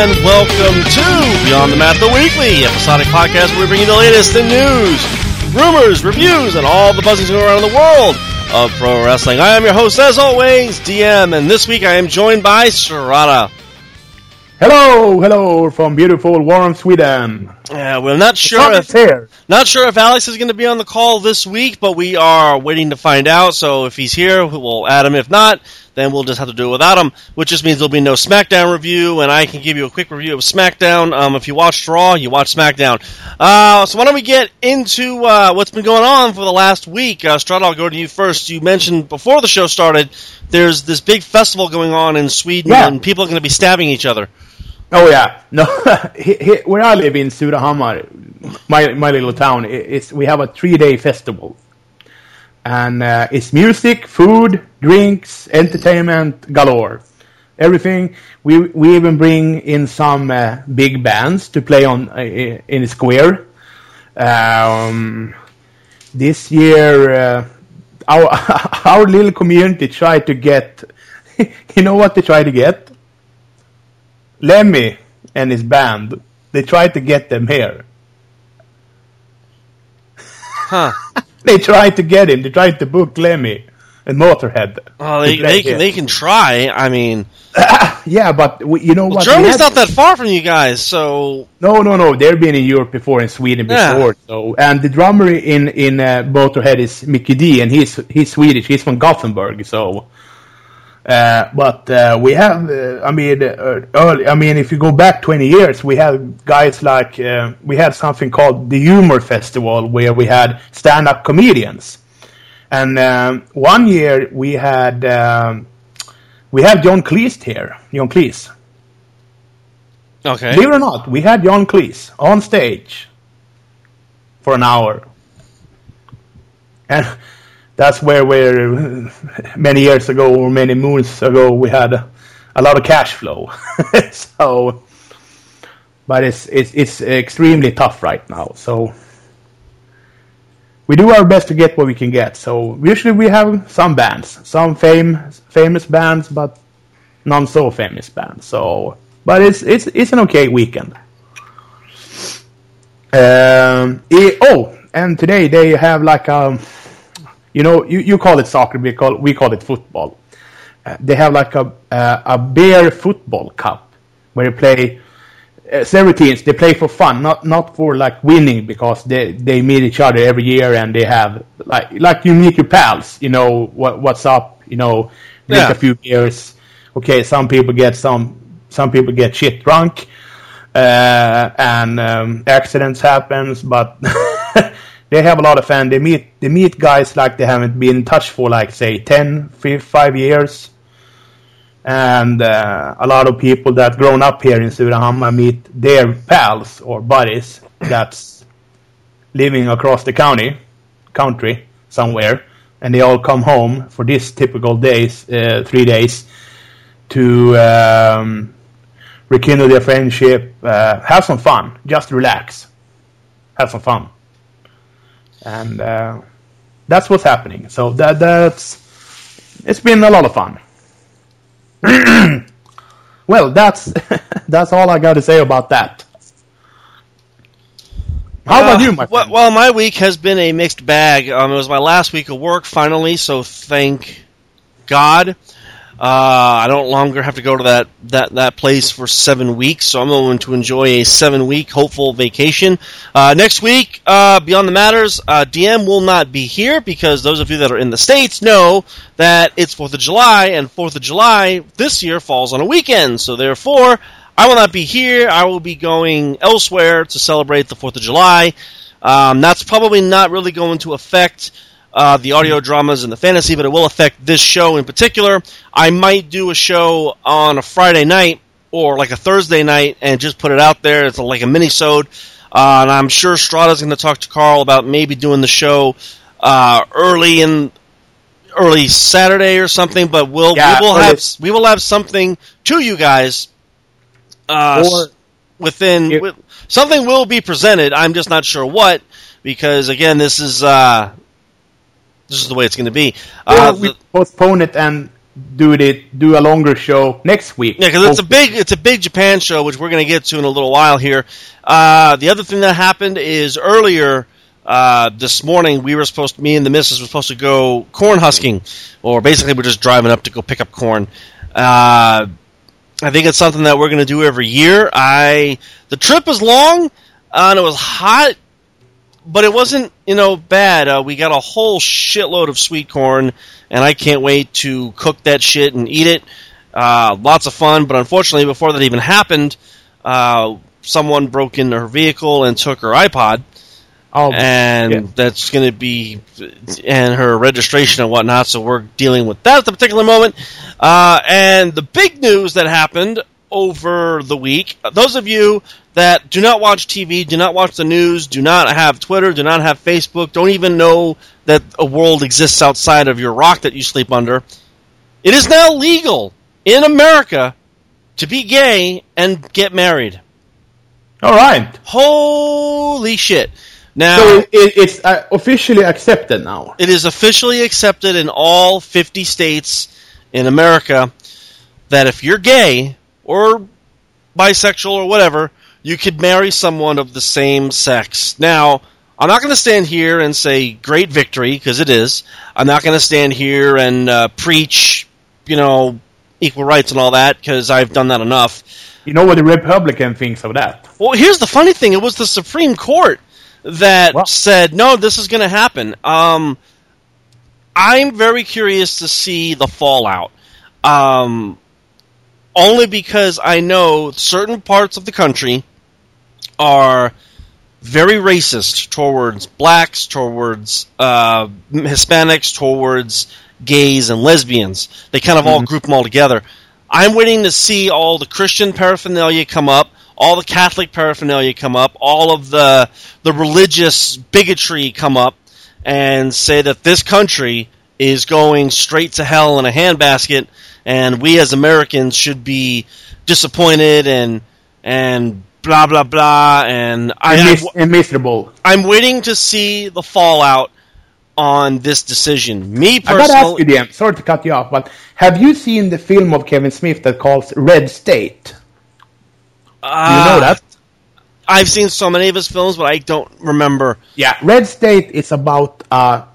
And welcome to Beyond the Mat, the weekly episodic podcast where we bring you the latest in news, rumors, reviews, and all the buzzings going around the world of pro wrestling. I am your host, as always, DM, and this week I am joined by Strata. Hello, hello from beautiful warm Sweden. Yeah, we're not sure if here. not sure if Alex is going to be on the call this week, but we are waiting to find out. So if he's here, we'll add him. If not, then we'll just have to do it without them, which just means there'll be no SmackDown review, and I can give you a quick review of SmackDown. Um, if you watched Raw, you watch SmackDown. Uh, so why don't we get into uh, what's been going on for the last week? Uh, I'll go to you first. You mentioned before the show started, there's this big festival going on in Sweden, Yeah. and people are going to be stabbing each other. Oh yeah, no. he, he, where I live in Surahammar, my my little town, it's we have a three day festival, and uh, it's music, food, drinks, entertainment galore, everything. We we even bring in some uh, big bands to play on uh, in the square. Um, this year, uh, our our little community tried to get. you know what they tried to get? Lemmy and his band, they tried to get them here. Huh. They tried to get him. They tried to book Lemmy and Motorhead. Oh, they, they, can, they can try. I mean, Yeah, but we, you know well, what? Germany's not that far from you guys, so No, no, no. They've been in Europe before, in Sweden Yeah. before. So, and the drummer in in uh, Motorhead is Mikkey Dee, and he's he's Swedish. He's from Gothenburg. So, uh, but uh, we have. Uh, I mean, uh, early. I mean, if you go back twenty years, we had guys like uh, we had something called the Humor Festival, where we had stand-up comedians. And um, one year we had um, we had John Cleese here. John Cleese. okay. Believe it or not, we had John Cleese on stage for an hour. And that's where we're many years ago or many moons ago we had a, a lot of cash flow. so but it's it's it's extremely tough right now. So we do our best to get what we can get. So usually we have some bands, some fame famous bands, but non so famous bands. So, but it's it's it's an okay weekend. Um, eh, oh, and today they have like um, you know, you, you call it soccer, we call we call it football. Uh, they have like a uh, a bear football cup where you play uh, several teams. They play for fun, not not for like winning, because they they meet each other every year and they have like like you meet your pals. You know what what's up. You know, drink Yeah. a few beers. Okay, some people get some some people get shit drunk, uh, and um, accidents happens, but. they have a lot of fans. They meet they meet guys like they haven't been in touch for like say 10, 5 years. And uh, a lot of people that grown up here in Surahammar meet their pals or buddies that's living across the county, country somewhere, and they all come home for this typical days, uh, three days, to um, rekindle their friendship, uh, have some fun, just relax, have some fun, and uh, that's what's happening. So that that's it's been a lot of fun. well, that's that's all I got to say about that. How about Uh, you, my friend? well, my week has been a mixed bag. Um, it was my last week of work finally, so thank God. Uh, I don't longer have to go to that, that, that place for seven weeks, so I'm going to enjoy a seven week hopeful vacation. Uh, next week, uh, Beyond the Matters, DM will not be here because those of you that are in the States know that it's 4th of July, and 4th of July this year falls on a weekend, so therefore, I will not be here. I will be going elsewhere to celebrate the 4th of July. Um, that's probably not really going to affect uh, the audio dramas and the fantasy, but it will affect this show in particular. I might do a show on a Friday night or like a Thursday night and just put it out there. It's like a mini-sode. Uh, and I'm sure Strada's going to talk to Carl about maybe doing the show uh, early in early Saturday or something. But we'll Yeah, we will have we will have something to you guys uh, Or- within something will be presented. I'm just not sure what because again, this is uh, this is the way it's going to be. Uh, we the- postpone it and do it do a longer show next week. yeah, because it's a big it's a big Japan show, which we're going to get to in a little while here. Uh, the other thing that happened is earlier uh, this morning we were supposed to, me and the missus were supposed to go corn husking, or basically we're just driving up to go pick up corn. Uh, I think it's something that we're going to do every year. I the trip was long uh, and it was hot, but it wasn't you know bad. Uh, we got a whole shitload of sweet corn, and I can't wait to cook that shit and eat it. Uh, lots of fun, but unfortunately, before that even happened, uh, someone broke into her vehicle and took her iPod Oh, and yeah. that's going to be and her registration and whatnot. So we're dealing with that at the particular moment. Uh, and the big news that happened over the week, those of you that do not watch TV, do not watch the news, do not have Twitter, do not have Facebook, don't even know that a world exists outside of your rock that you sleep under. It is now legal in America to be gay and get married. all right. Holy shit! Now So it, it, it's uh, officially accepted now. it is officially accepted in all 50 states in America that if you're gay or bisexual or whatever, you could marry someone of the same sex. Now, I'm not going to stand here and say great victory because it is. I'm not going to stand here and uh, preach, you know, equal rights and all that because I've done that enough. You know what the Republican thinks of that? Well, here's the funny thing: it was the Supreme Court that Wow. said no, this is going to happen. Um, I'm very curious to see the fallout, um, only because I know certain parts of the country are very racist towards blacks, towards uh, Hispanics, towards gays and lesbians. They kind of all group them all together. I'm waiting to see all the Christian paraphernalia come up, all the Catholic paraphernalia come up, all of the the religious bigotry come up, and say that this country is going straight to hell in a handbasket, and we as Americans should be disappointed and and blah blah blah. And I, And, I mis- and miserable. I'm waiting to see the fallout on this decision. Me personally, I gotta ask you, DM. Sorry to cut you off, but have you seen the film of Kevin Smith that calls Red State? Do you uh, know that? I've seen so many of his films, but I don't remember. Yeah, Red State is about uh,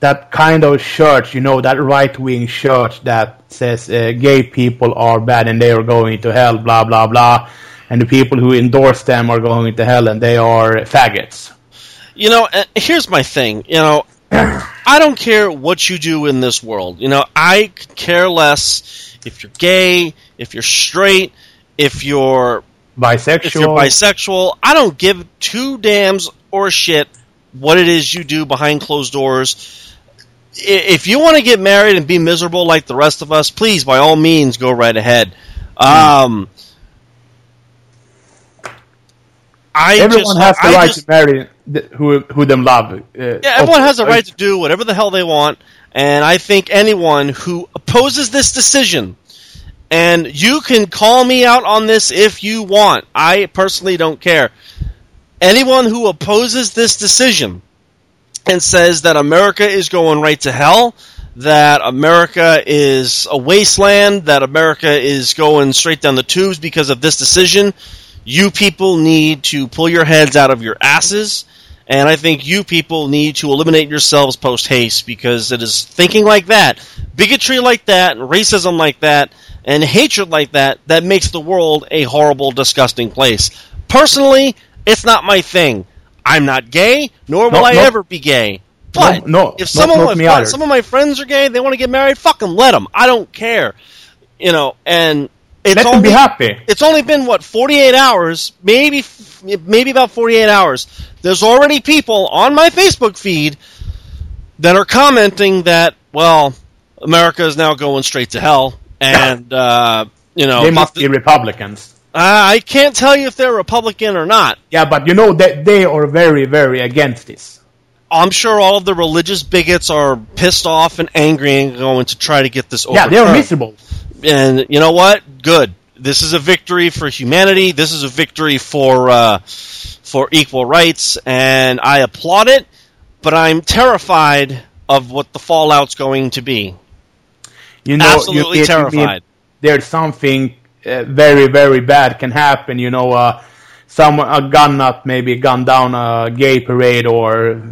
that kind of church, you know, that right wing church that says uh, gay people are bad and they are going to hell, blah, blah, blah. And the people who endorse them are going to hell and they are faggots. You know, here's my thing. You know, I don't care what you do in this world. You know, I care less if you're gay, if you're straight, if you're Bisexual. if you're bisexual. I don't give two dams or shit what it is you do behind closed doors. If you want to get married and be miserable like the rest of us, please, by all means, go right ahead. Um, I Everyone just, has the I right just- to marry th- who who them love. Uh, yeah, everyone has a right to do whatever the hell they want, and I think anyone who opposes this decision, and you can call me out on this if you want. I personally don't care. Anyone who opposes this decision and says that America is going right to hell, that America is a wasteland, that America is going straight down the tubes because of this decision, you people need to pull your heads out of your asses. And I think you people need to eliminate yourselves post haste because it is thinking like that, bigotry like that, racism like that, and hatred like that that makes the world a horrible, disgusting place. Personally, it's not my thing. I'm not gay, nor will No, I no. ever be gay. But No, no, if some of my friends, some of my friends are gay, they want to get married, fuck them, let them. I don't care. You know, and it's Let them only be happy. it's only been what 48 hours, maybe maybe about 48 hours. There's already people on my Facebook feed that are commenting that well, America is now going straight to hell, and uh, you know They must be Republicans. I can't tell you if they're Republican or not. Yeah, but you know that they are very, very against this. I'm sure all of the religious bigots are pissed off and angry and going to try to get this Yeah, overturned. they are miserable. and you know what? Good. This is a victory for humanity. This is a victory for uh, for equal rights, and I applaud it. But I'm terrified of what the fallout's going to be. You know, Absolutely you, terrified. there's something uh, very, very bad can happen. You know, uh, some a gun nut maybe gun down a gay parade or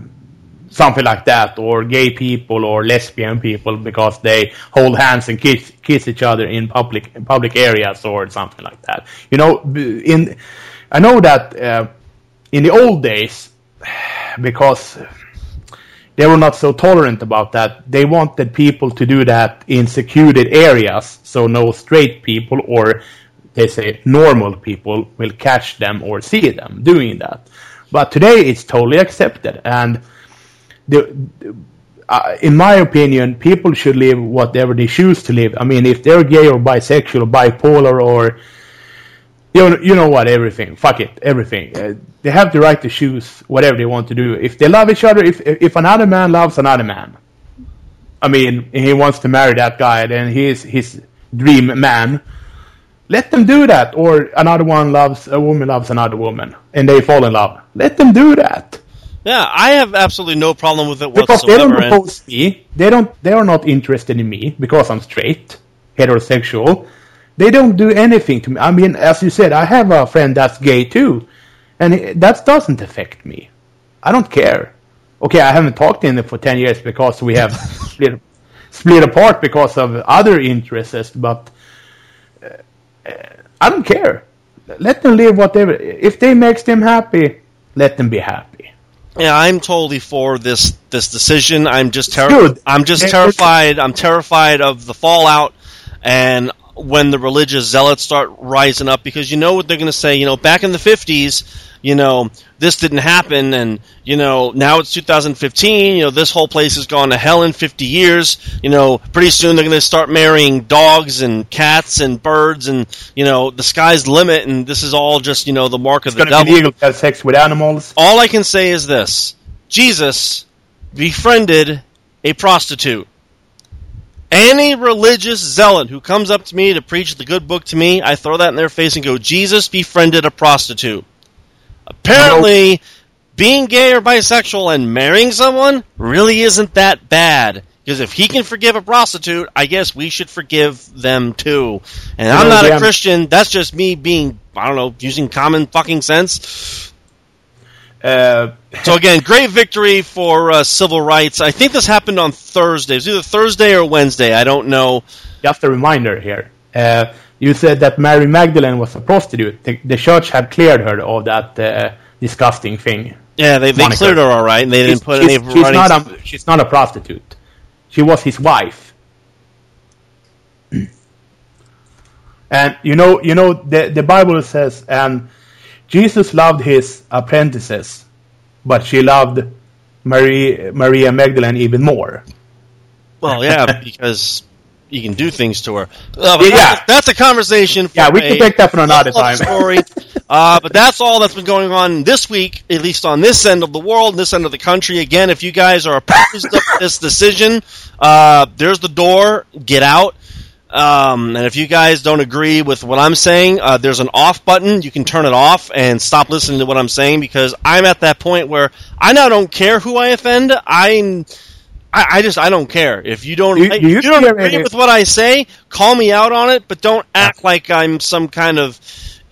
something like that, or gay people or lesbian people because they hold hands and kiss kiss each other in public in public areas or something like that. You know, in I know that uh, in the old days because they were not so tolerant about that. They wanted people to do that in secluded areas, so no straight people or they say normal people will catch them or see them doing that. But today it's totally accepted, and the, uh, in my opinion, people should live whatever they choose to live. I mean, if they're gay or bisexual, bipolar, or you know, you know what, everything. Fuck it, everything. Uh, they have the right to choose whatever they want to do. If they love each other, if if another man loves another man, I mean, he wants to marry that guy, then he's his dream man. Let them do that. Or another one loves a woman loves another woman, and they fall in love. Let them do that Yeah, I have absolutely no problem with it because they don't whatsoever. and- oppose me. They don't. They are not interested in me because I'm straight, heterosexual. They don't do anything to me. I mean, as you said, I have a friend that's gay too, and it, that doesn't affect me. I don't care. Okay, I haven't talked to him for ten years because we have split split apart because of other interests, but uh, I don't care. Let them live whatever. If they makes them happy, let them be happy. Yeah, I'm totally for this this decision. I'm just terrified. I'm just terrified. I'm terrified of the fallout and when the religious zealots start rising up because you know what they're going to say. You know, back in the 50s, you know, this didn't happen, and you know, now it's 2015. You know, this whole place has gone to hell in 50 years. You know, pretty soon they're going to start marrying dogs and cats and birds, and you know, the sky's the limit, and this is all just you know the mark of It's the going to be devil legal to have sex with animals. all I can say is this Jesus befriended a prostitute. Any religious zealot who comes up to me to preach the good book to me, I throw that in their face and go, Jesus befriended a prostitute. Apparently, being gay or bisexual and marrying someone really isn't that bad. Because if he can forgive a prostitute, I guess we should forgive them too. And I'm not a. Christian. That's just me being, I don't know, using common fucking sense. Uh, So again, great victory for uh, civil rights. I think this happened on Thursday. It was either Thursday or Wednesday. I don't know. just a reminder here. Uh, you said that Mary Magdalene was a prostitute. The, the church had cleared her of that uh, disgusting thing. Yeah, they, they Moniker. cleared her all right, and they didn't She's, put she's, any she's not a, she's not a prostitute. She was his wife. and you know, you know, the the Bible says, and Jesus loved his apprentices, but she loved Marie, Maria Magdalene even more. Well, yeah, because you can do things to her. Uh, Yeah. that's, that's a conversation. For Yeah, we can take that for another time. Story. uh, but that's all that's been going on this week, at least on this end of the world, this end of the country. Again, if you guys are opposed to this decision, uh, there's the door. Get out. Um, and if you guys don't agree with what I'm saying, uh, there's an off button. You can turn it off and stop listening to what I'm saying because I'm at that point where I now don't care who I offend. I'm I, I just I don't care if you don't you you don't agree with what I say. Call me out on it, but don't act like I'm some kind of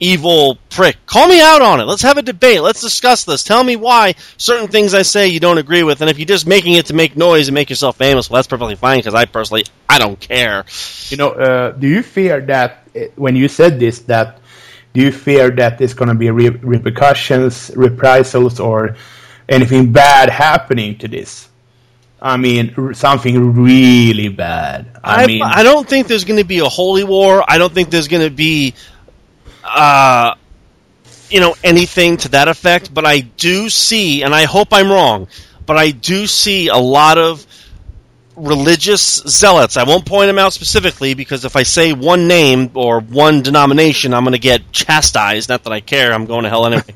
evil prick. Call me out on it. Let's have a debate. Let's discuss this. Tell me why certain things I say you don't agree with, and if you're just making it to make noise and make yourself famous, well, that's perfectly fine. Because I personally I don't care. You know, uh, do you fear that uh, when you said this, that do you fear that there's going to be re- repercussions, reprisals, or anything bad happening to this? I mean, r- something really bad. I, I, mean, I don't think there's going to be a holy war. I don't think there's going to be, uh, you know, anything to that effect. But I do see, and I hope I'm wrong, but I do see a lot of religious zealots. I won't point them out specifically because if I say one name or one denomination, I'm going to get chastised. Not that I care. I'm going to hell anyway.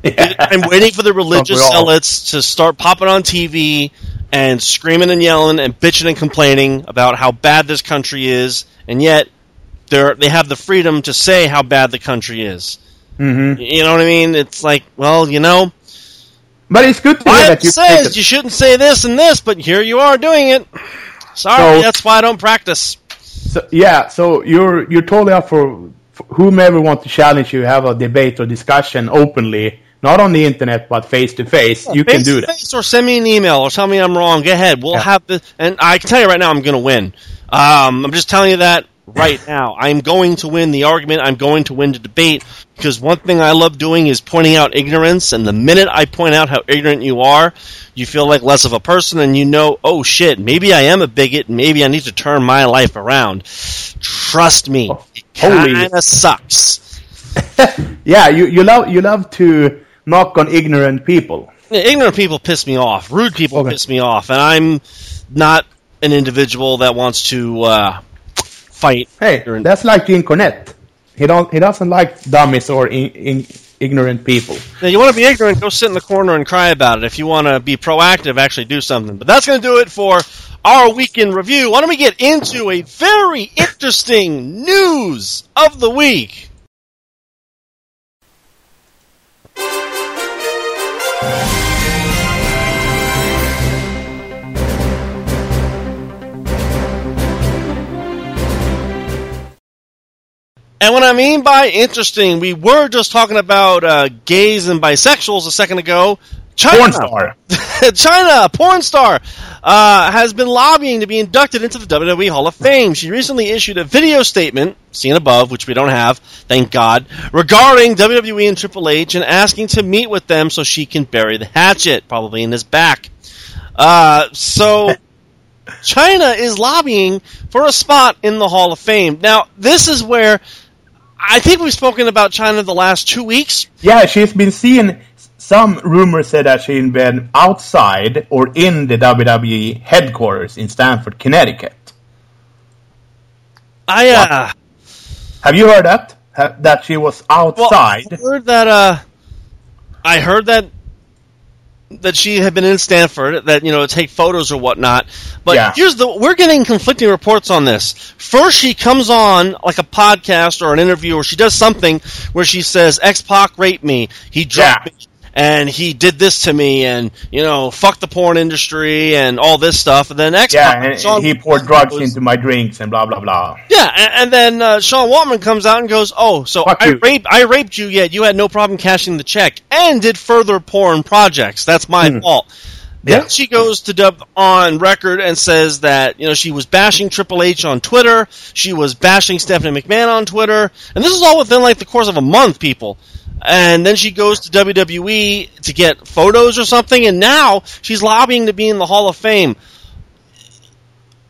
I'm waiting for the religious zealots to start popping on TV and screaming and yelling and bitching and complaining about how bad this country is, and yet they're they have the freedom to say how bad the country is. Mhm. You know what I mean? It's like, well, you know, But it's good to hear that you says you shouldn't say this and this, but here you are doing it. Sorry, So- that's why I don't practice. So, yeah, so you're you're totally up for, for whomever wants to challenge you, have a debate or discussion openly, not on the internet but face to face. You can do that. Or send me an email or tell me I'm wrong. Go ahead. We'll Yeah. have the and I can tell you right now I'm going to win. Um, I'm just telling you that right now. I'm going to win the argument. I'm going to win the debate because one thing I love doing is pointing out ignorance. And the minute I point out how ignorant you are, you feel like less of a person, and you know, oh shit, maybe I am a bigot. Maybe I need to turn my life around. Trust me, it kind of sucks. Yeah, you, you love you love to knock on ignorant people. Ignorant people piss me off. Rude people Okay. piss me off, and I'm not an individual that wants to uh, fight. Hey, ignorant- that's like Jim Cornette. He don't he doesn't like dummies or in, in, ignorant people. Now, you want to be ignorant, go sit in the corner and cry about it. If you want to be proactive, actually do something. But that's going to do it for our weekend review. Why don't we get into a very interesting news of the week? And what I mean by interesting, we were just talking about uh, gays and bisexuals a second ago. Chyna, Porn star. Chyna, porn star, uh, has been lobbying to be inducted into the WWE Hall of Fame. She recently issued a video statement, seen above, which we don't have, thank God, regarding WWE and Triple H and asking to meet with them so she can bury the hatchet, probably in his back. Uh, so. Chyna is lobbying for a spot in the Hall of Fame. Now, this is where I think we've spoken about Chyna the last two weeks. Yeah, she's been seen. Some rumors said that she's been outside or in the WWE headquarters in Stamford, Connecticut. I uh, Have you heard that? That she was well, outside? I heard that uh, I heard that that she had been in Stamford, that you know, to take photos or whatnot. But Yeah. here's the we're getting conflicting reports on this. First, she comes on like a podcast or an interview, or she does something where she says, "X Pac raped me. He dropped Yeah. me." And he did this to me, and you know, fuck the porn industry and all this stuff. And then X yeah, and Sean he poured drugs goes- into my drinks and blah blah blah. Yeah, and, and then uh, Sean Waltman comes out and goes, "Oh, so Fuck I you." raped, I raped you, yet you had no problem cashing the check and did further porn projects. That's my Hmm. fault." Yeah. Then she goes to dub on record and says that you know she was bashing Triple H on Twitter, she was bashing Stephanie McMahon on Twitter, and this is all within like the course of a month, people. And then she goes to WWE to get photos or something, and now she's lobbying to be in the Hall of Fame.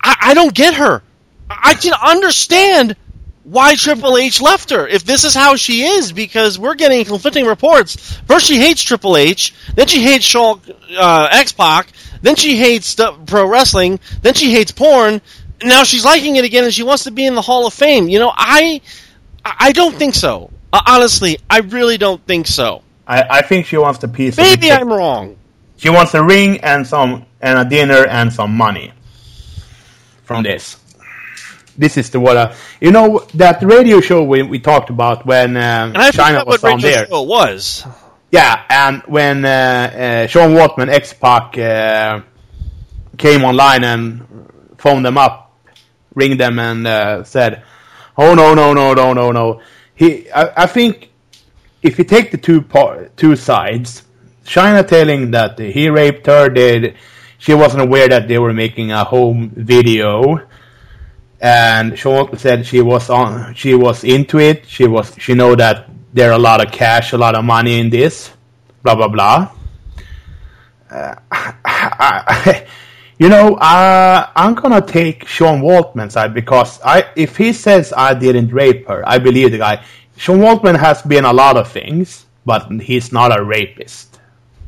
I, I don't get her. I can understand why Triple H left her if this is how she is because we're getting conflicting reports. First she hates Triple H, then she hates Shaw, uh, X Pac, then she hates pro wrestling, then she hates porn. Now she's liking it again and she wants to be in the Hall of Fame. You know, I I don't think so. Uh, honestly, I really don't think so. I, I think she wants the piece. Maybe I'm wrong. She wants a ring and some and a dinner and some money from this. This is the what uh, you know that radio show we, we talked about when uh, Chyna was on there. Show was yeah, and when uh, uh, Sean Waltman X Pac uh, came online and phoned them up, ringed them and uh, said, "Oh no no no no no no." He, I, I think, if you take the two part, two sides, Chyna telling that he raped her, did she wasn't aware that they were making a home video. And Sean said she was on she was into it. She was she know that there are a lot of cash a lot of money in this blah blah blah. Uh, I, you know uh, I'm gonna take Sean Waltman's side because I if he says I didn't rape her I believe the guy Sean Waltman has been a lot of things but he's not a rapist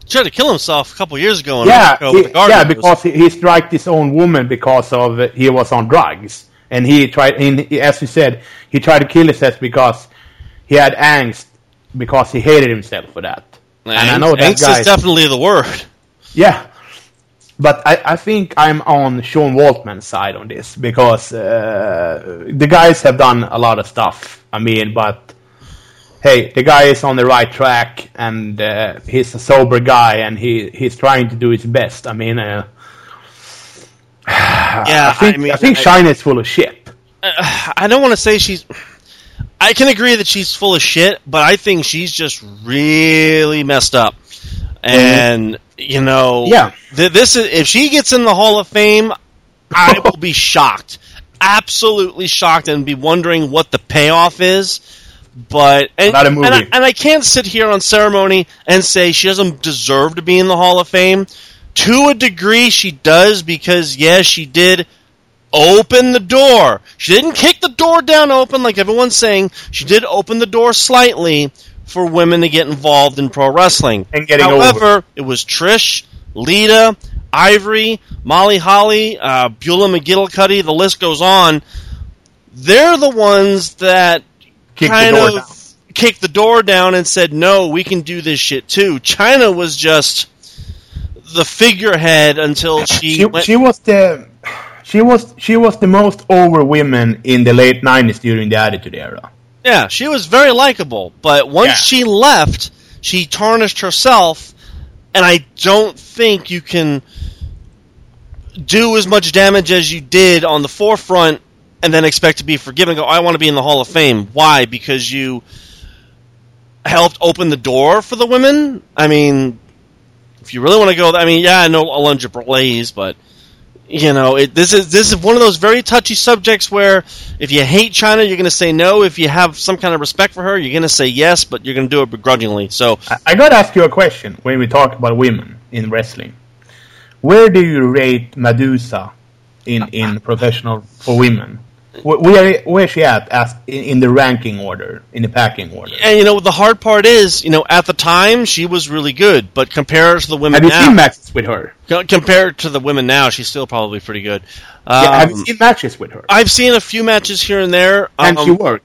He tried to kill himself a couple years ago. yeah, he, yeah, because he, he struck his own woman because of uh, he was on drugs, and he tried. And as you said, he tried to kill himself because he had angst because he hated himself for that. And, and I know that angst guy is definitely the word. Yeah, but I, I think I'm on Sean Waltman's side on this because uh, the guys have done a lot of stuff. I mean, but hey, the guy is on the right track and uh, he's a sober guy and he he's trying to do his best. I mean, uh, yeah, I think I, mean, I think Shine is full of shit. I don't want to say she's. I can agree that she's full of shit, but I think she's just really messed up. And you know, yeah, th- this is if she gets in the Hall of Fame, I will be shocked, absolutely shocked, and be wondering what the payoff is but and, not a movie. And I, and I can't sit here on ceremony and say she doesn't deserve to be in the Hall of Fame. To a degree, she does because yes, she did open the door. She didn't kick the door down open like everyone's saying. She did open the door slightly for women to get involved in pro wrestling. And getting However, over. it was Trish, Lita, Ivory, Molly Holly, uh, Beulah McGillicuddy. The list goes on. They're the ones that kind of down. kicked the door down and said, "No, we can do this shit too." Chyna was just the figurehead until she she, went- she was the she was she was the most over women in the late nineties during the Attitude Era. Yeah, she was very likable, but once Yeah. she left, she tarnished herself, and I don't think you can do as much damage as you did on the forefront and then expect to be forgiven. Go, I want to be in the Hall of Fame. Why? Because you helped open the door for the women. I mean, if you really want to go, I mean, yeah, I know Alundra Blaze, but you know, it, this is this is one of those very touchy subjects where if you hate Chyna, you're going to say no. If you have some kind of respect for her, you're going to say yes, but you're going to do it begrudgingly. So, I, I got to ask you a question when we talk about women in wrestling. Where do you rate Medusa in in professional for women? Where where, where is she at as in, the ranking order, in the packing order? and you know, the hard part is, you know, at the time she was really good, but compared to the women Have you now, seen matches with her? co- compared to the women now, she's still probably pretty good. Um, Yeah, have you seen matches with her? I've seen a few matches here and there. and Um, she work.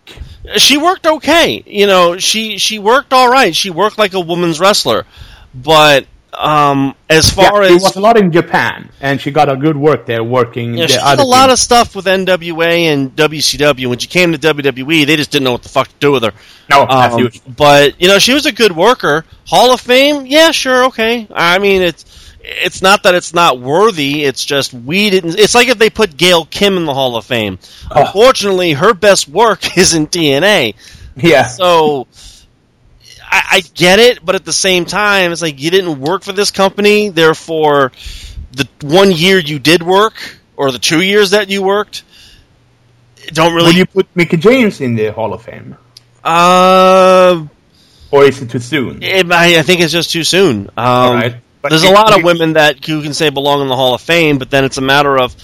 she worked okay. You know, she she worked all right. She worked like a woman's wrestler, but um, as far yeah, she as was a lot in Japan, and she got a good work there working. Yeah, the she did a lot of stuff with NWA and WCW. When she came to WWE, they just didn't know what the fuck to do with her. No, Um, but you know, she was a good worker. Hall of Fame, yeah, sure, okay. I mean, it's it's not that it's not worthy. It's just we didn't. It's like if they put Gail Kim in the Hall of Fame. Oh. Unfortunately, her best work is in TNA. Yeah, So I, I get it, but at the same time, it's like you didn't work for this company. Therefore, the one year you did work, or the two years that you worked, don't really. Would you put Mickie James in the Hall of Fame, uh, or is it too soon? it, I, I think it's just too soon. Um, All right. But there's a lot of women that you can say belong in the Hall of Fame, but then it's a matter of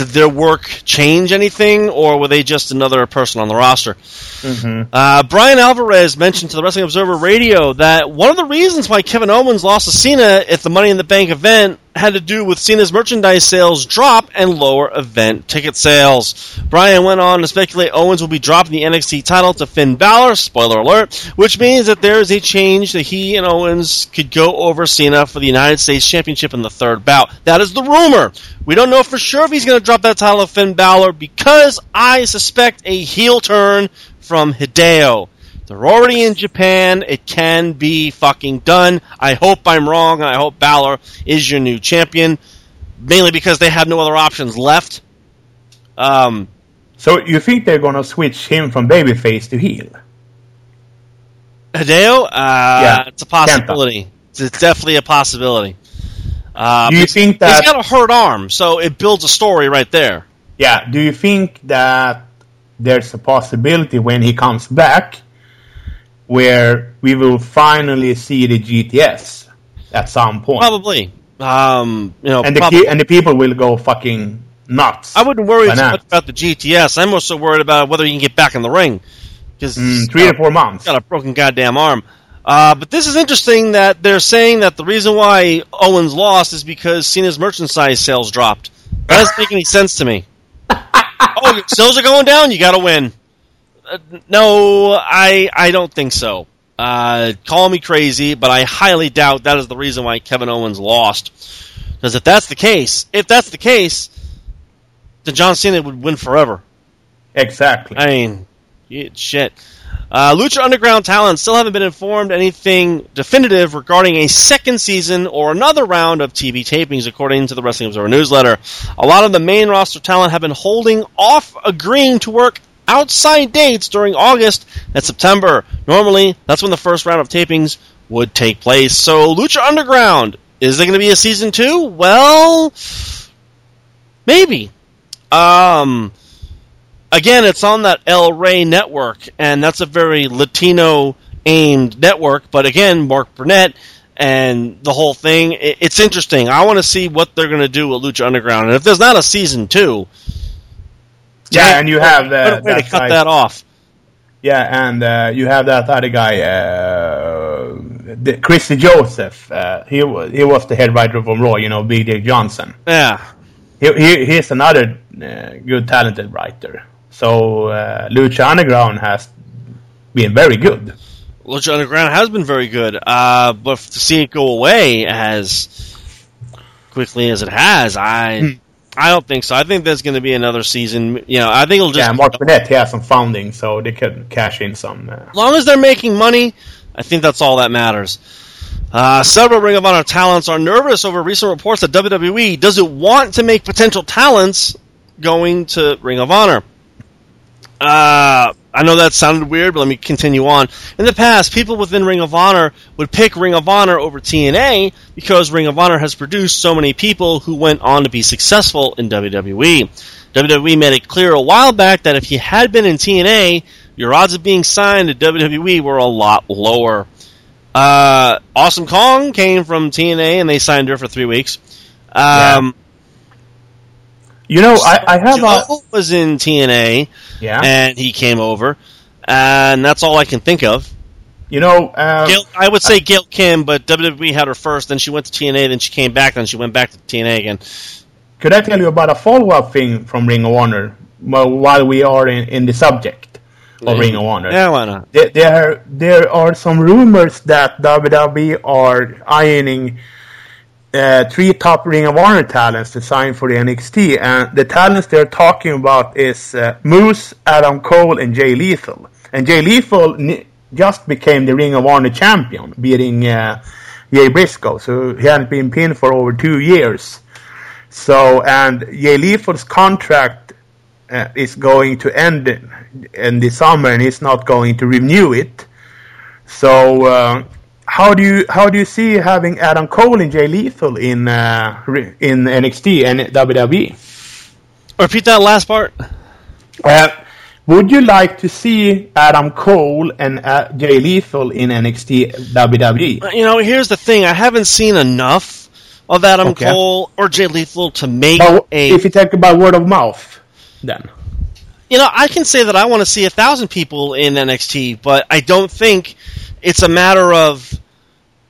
did their work change anything, or were they just another person on the roster? Mm-hmm. Uh, Bryan Alvarez mentioned to the Wrestling Observer Radio that one of the reasons why Kevin Owens lost to Cena at the Money in the Bank event had to do with Cena's merchandise sales drop and lower event ticket sales. Bryan went on to speculate Owens will be dropping the NXT title to Finn Balor, spoiler alert, which means that there is a change that he and Owens could go over Cena for the United States Championship in the third bout. That is the rumor. We don't know for sure if he's going to drop that title to Finn Balor because I suspect a heel turn from Hideo. They're already in Japan. It can be fucking done. I hope I'm wrong, and I hope Balor is your new champion. Mainly because they have no other options left. Um, So you think they're gonna switch him from babyface to heel? Hideo, uh, Yeah. it's a possibility. It's, it's definitely a possibility. Uh, Do you think he's that? got a hurt arm, so it builds a story right there. Yeah. Do you think that there's a possibility when he comes back where we will finally see the GTS at some point, Probably. Um, you know, and the prob- and the people will go fucking nuts? I wouldn't worry Bananas. much about the GTS. I'm more so worried about whether he can get back in the ring. Because Mm, three to four months. got a broken goddamn arm. Uh, but this is interesting that they're saying that the reason why Owens lost is because Cena's merchandise sales dropped. That doesn't make any sense to me. oh, your sales are going down. You got to win. Uh, no, I I don't think so. Uh, call me crazy, but I highly doubt that is the reason why Kevin Owens lost. Because if that's the case, if that's the case, then John Cena would win forever. Exactly. I mean, shit. Uh, Lucha Underground talent still haven't been informed anything definitive regarding a second season or another round of TV tapings, according to the Wrestling Observer newsletter. A lot of the main roster talent have been holding off agreeing to work outside dates during August and September. Normally, that's when the first round of tapings would take place. So, Lucha Underground, is there going to be a season two? Well, maybe. Um, again, it's on that El Rey network, and that's a very Latino aimed network. But again, Mark Burnett and the whole thing, it's interesting. I want to see what they're going to do with Lucha Underground, and if there's not a season two, yeah, and you have uh, way to that cut guy. that off. Yeah, and uh, you have that other guy, uh, the, Chris DeJoseph. Uh, he was he was the head writer from Raw. You know, Big Dick Johnson. Yeah, He, he he's another uh, good talented writer. So uh, Lucha Underground has been very good. Lucha Underground has been very good, uh, but to see it go away as quickly as it has, I. I don't think so. I think there's going to be another season. You know, I think it'll just yeah, Mark Burnett has some funding, so they can cash in some. Uh, As long as they're making money, I think that's all that matters. Uh, several Ring of Honor talents are nervous over recent reports that WWE doesn't want to make potential talents going to Ring of Honor. Uh, I know that sounded weird, but let me continue on. In the past, people within Ring of Honor would pick Ring of Honor over TNA because Ring of Honor has produced so many people who went on to be successful in WWE. WWE made it clear a while back that if you had been in TNA, your odds of being signed to WWE were a lot lower. Uh, awesome Kong came from TNA and they signed her for three weeks. Um, you know, I, I Samoa Joe was in TNA yeah. and he came over, and that's all I can think of. You know, uh, Gail, I would say Gail Kim, but WWE had her first, then she went to TNA, then she came back, then she went back to TNA again. could I tell you about a follow-up thing from Ring of Honor well, while we are in, in the subject of Ring of Honor? Yeah, why not? There, there, there are some rumors that WWE are ironing uh, three top Ring of Honor talents to sign for the NXT, and the talents they're talking about is uh, Moose, Adam Cole, and Jay Lethal. And Jay Lethal ni- just became the Ring of Honor champion, beating uh, Jay Briscoe. So he hadn't been pinned for over two years. So, and Jay Lethal's contract uh, is going to end in, in the summer, and he's not going to renew it. So, uh, how do you how do you see having Adam Cole and Jay Lethal in uh, in NXT and WWE? Repeat that last part. Uh, would you like to see Adam Cole and uh, Jay Lethal in NXT WWE? You know, here's the thing. I haven't seen enough of Adam Okay. Cole or Jay Lethal to make But a. if you talk about word of mouth, then you know, I can say that I want to see a thousand people in NXT, but I don't think it's a matter of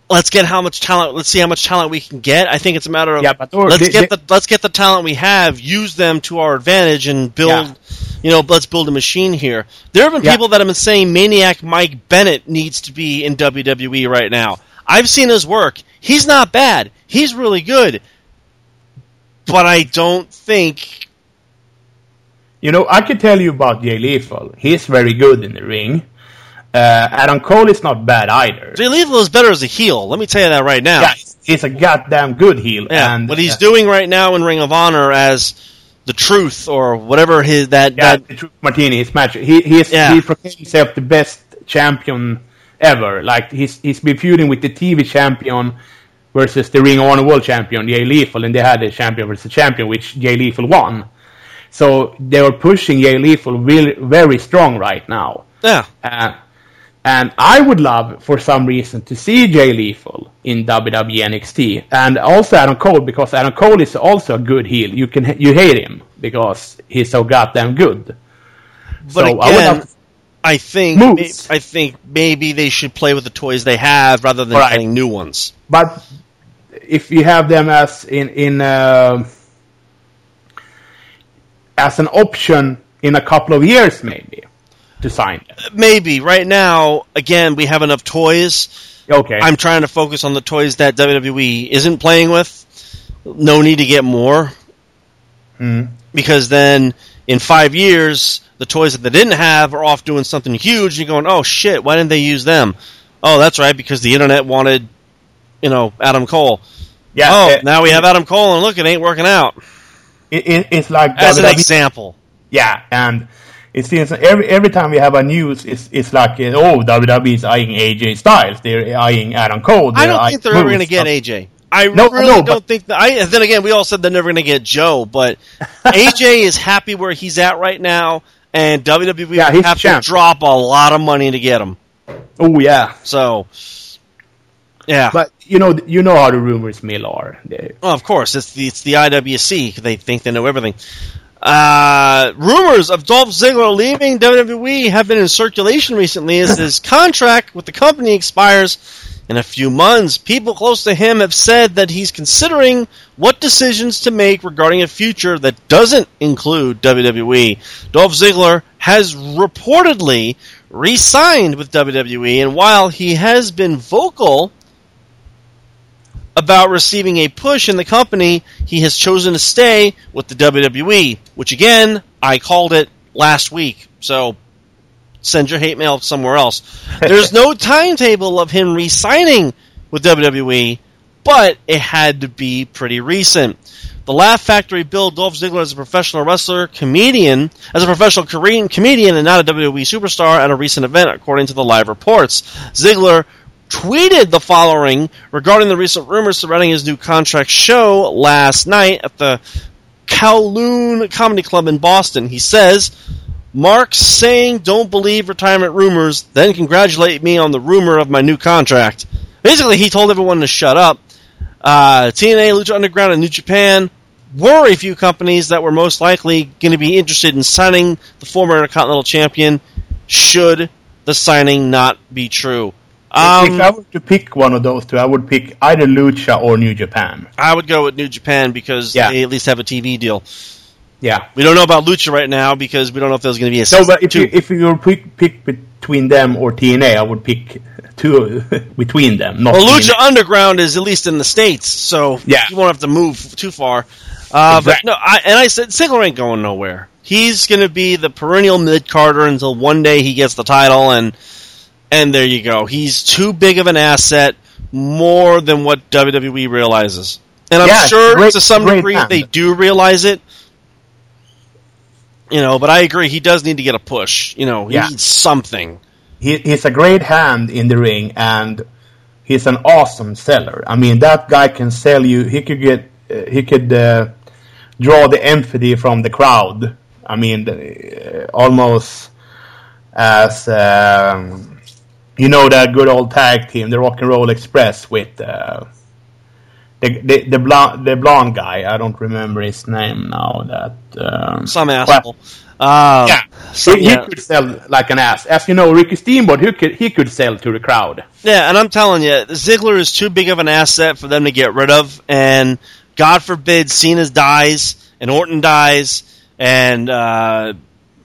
let's get how much talent. Let's see how much talent we can get. I think it's a matter of Yeah, but let's they- get they- the let's get the talent we have, use them to our advantage, and build. Yeah. You know, let's build a machine here. There have been Yeah. people that have been saying Maniac Mike Bennett needs to be in WWE right now. I've seen his work. He's not bad. He's really good. But I don't think you know I could tell you about Jay Lethal. He's very good in the ring. Uh, Adam Cole is not bad either. Jay Lethal is better as a heel. Let me tell you that right now. Yeah, he's a goddamn good heel. Yeah, and what he's doing right now in Ring of Honor as the Truth or whatever his that Yeah, that the Truth Martini, his match. He he's Yeah. he proclaimed himself the best champion ever. Like he's he's been feuding with the TV champion versus the Ring of Honor World Champion, Jay Lethal, and they had a champion versus a champion, which Jay Lethal won. So they were pushing Jay Lethal really very strong right now. yeah. Uh, and I would love, for some reason, to see Jay Lethal in WWE NXT, and also Adam Cole because Adam Cole is also a good heel. You can you hate him because he's so goddamn good. But so I would again, I think Moves. I think maybe they should play with the toys they have rather than Right. getting new ones. but if you have them as in in uh, as an option in a couple of years, maybe to sign. Maybe right now, again, we have enough toys. Okay, I'm trying to focus on the toys that WWE isn't playing with. No need to get more. Hmm. Because then in five years, the toys that they didn't have are off doing something huge. And you're going, oh shit, why didn't they use them? Oh, that's right, because the internet wanted, you know, Adam Cole. yeah. oh, uh, now we have Adam Cole, and look, it ain't working out. it, it, it's like As an example. Yeah, and it seems every every time we have a news, it's it's like oh WWE is eyeing AJ Styles, they're eyeing Adam Cole. I they're don't think they're ever going to get AJ. I No, really no, don't but- think that. I then again, we all said they're never going to get Joe, but AJ is happy where he's at right now, and WWE Yeah, would he's have champ. to drop a lot of money to get him. Oh yeah, So, yeah. but you know you know how the rumors mill are. Well, of course, it's the it's the IWC. They think they know everything. Uh, rumors of Dolph Ziggler leaving WWE have been in circulation recently as his contract with the company expires in a few months. People close to him have said that he's considering what decisions to make regarding a future that doesn't include WWE. Dolph Ziggler has reportedly re-signed with WWE, and while he has been vocal about receiving a push in the company, he has chosen to stay with the WWE, which again, I called it last week. So send your hate mail somewhere else. There's no timetable of him re-signing with WWE, but it had to be pretty recent. The Laugh Factory billed Dolph Ziggler as a professional wrestler, comedian, as a professional Korean comedian and not a WWE superstar at a recent event, according to the live reports. Ziggler tweeted the following regarding the recent rumors surrounding his new contract show last night at the Kowloon Comedy Club in Boston. He says, Mark saying don't believe retirement rumors, then congratulate me on the rumor of my new contract. Basically, he told everyone to shut up. Uh, TNA, Lucha Underground, and New Japan were a few companies that were most likely going to be interested in signing the former Intercontinental Champion should the signing not be true. Um, if I were to pick one of those two, I would pick either Lucha or New Japan. I would go with New Japan because Yeah. they at least have a TV deal. Yeah. We don't know about Lucha right now because we don't know if there's going to be a So, but if two. you if you were pick pick between them or TNA, I would pick two between them. Not well, Lucha TNA. Underground is at least in the states, so Yeah. you won't have to move too far. Uh, But no, I, and I said Ziggler ain't going nowhere. He's going to be the perennial mid carder until one day he gets the title, and and there you go. He's too big of an asset, more than what WWE realizes. And I'm Yeah, sure great- to some degree hand. they do realize it. You know, but I agree. He does need to get a push. You know, he Yeah. needs something. he, he's a great hand in the ring and he's an awesome seller. I mean, that guy can sell you. He could get uh, he could uh, draw the empathy from the crowd. I mean, uh, almost as um, you know that good old tag team, the Rock and Roll Express, with uh, the the the blonde, the blonde guy. I don't remember his name now. That um, Some well, asshole. Um, yeah, so- he yeah. could sell like an ass. As you know, Ricky Steamboat, he could he could sell to the crowd. Yeah, and I'm telling you, Ziggler is too big of an asset for them to get rid of. And God forbid Cena dies and Orton dies and uh,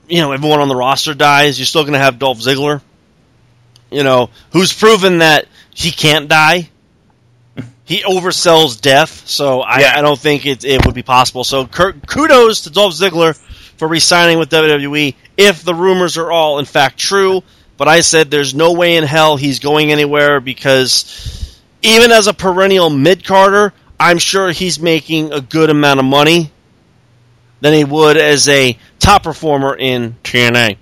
you know everyone on the roster dies. You're still going to have Dolph Ziggler, you know, who's proven that he can't die. He oversells death, so I, Yeah. I don't think it, it would be possible. So kudos to Dolph Ziggler for re-signing with WWE if the rumors are all in fact true. But I said there's no way in hell he's going anywhere because even as a perennial mid-carder, I'm sure he's making a good amount of money than he would as a top performer in TNA,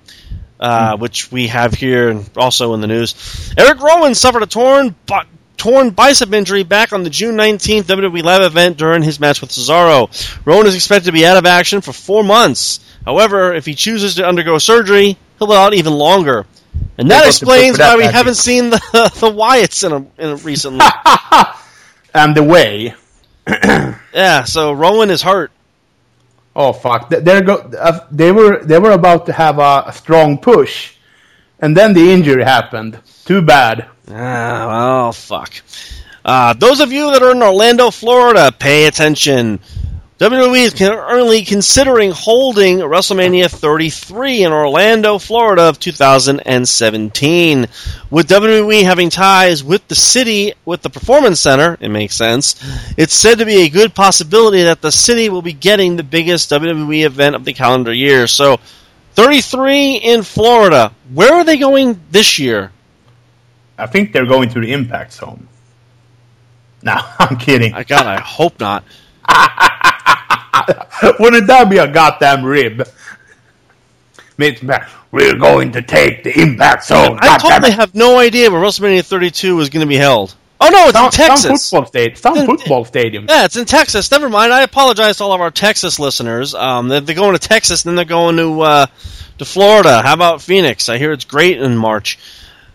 uh, which we have here and also in the news. Eric Rowan suffered a torn bi- torn bicep injury back on the June 19th WWE Live event during his match with Cesaro. Rowan is expected to be out of action for four months. However, if he chooses to undergo surgery, he'll be out even longer. And that They got to put explains why we haven't seen the the Wyatts in, a, in a recently. And the way, yeah, so Rowan is hurt. Oh fuck, They- they're go, uh, they were they were about to have a, a strong push, and then the injury happened. Too bad. Ah, well, fuck. Uh, those of you that are in Orlando, Florida, pay attention. WWE is currently considering holding WrestleMania 33 in Orlando, Florida of 2017. With WWE having ties with the city, with the Performance Center, it makes sense. It's said to be a good possibility that the city will be getting the biggest WWE event of the calendar year. So, 33 in Florida. Where are they going this year? I think they're going to the Impact Zone. No, I'm kidding. I God, I hope not. Wouldn't that be a goddamn rib? We're going to take the Impact Zone. I totally have no idea where WrestleMania 32 is going to be held. Oh no, it's some, in Texas. Some football stadium. Some In- football stadium. Yeah, it's in Texas. Never mind. I apologize to all of our Texas listeners. Um, they're, they're going to Texas, then they're going to uh, to Florida. How about Phoenix? I hear it's great in March.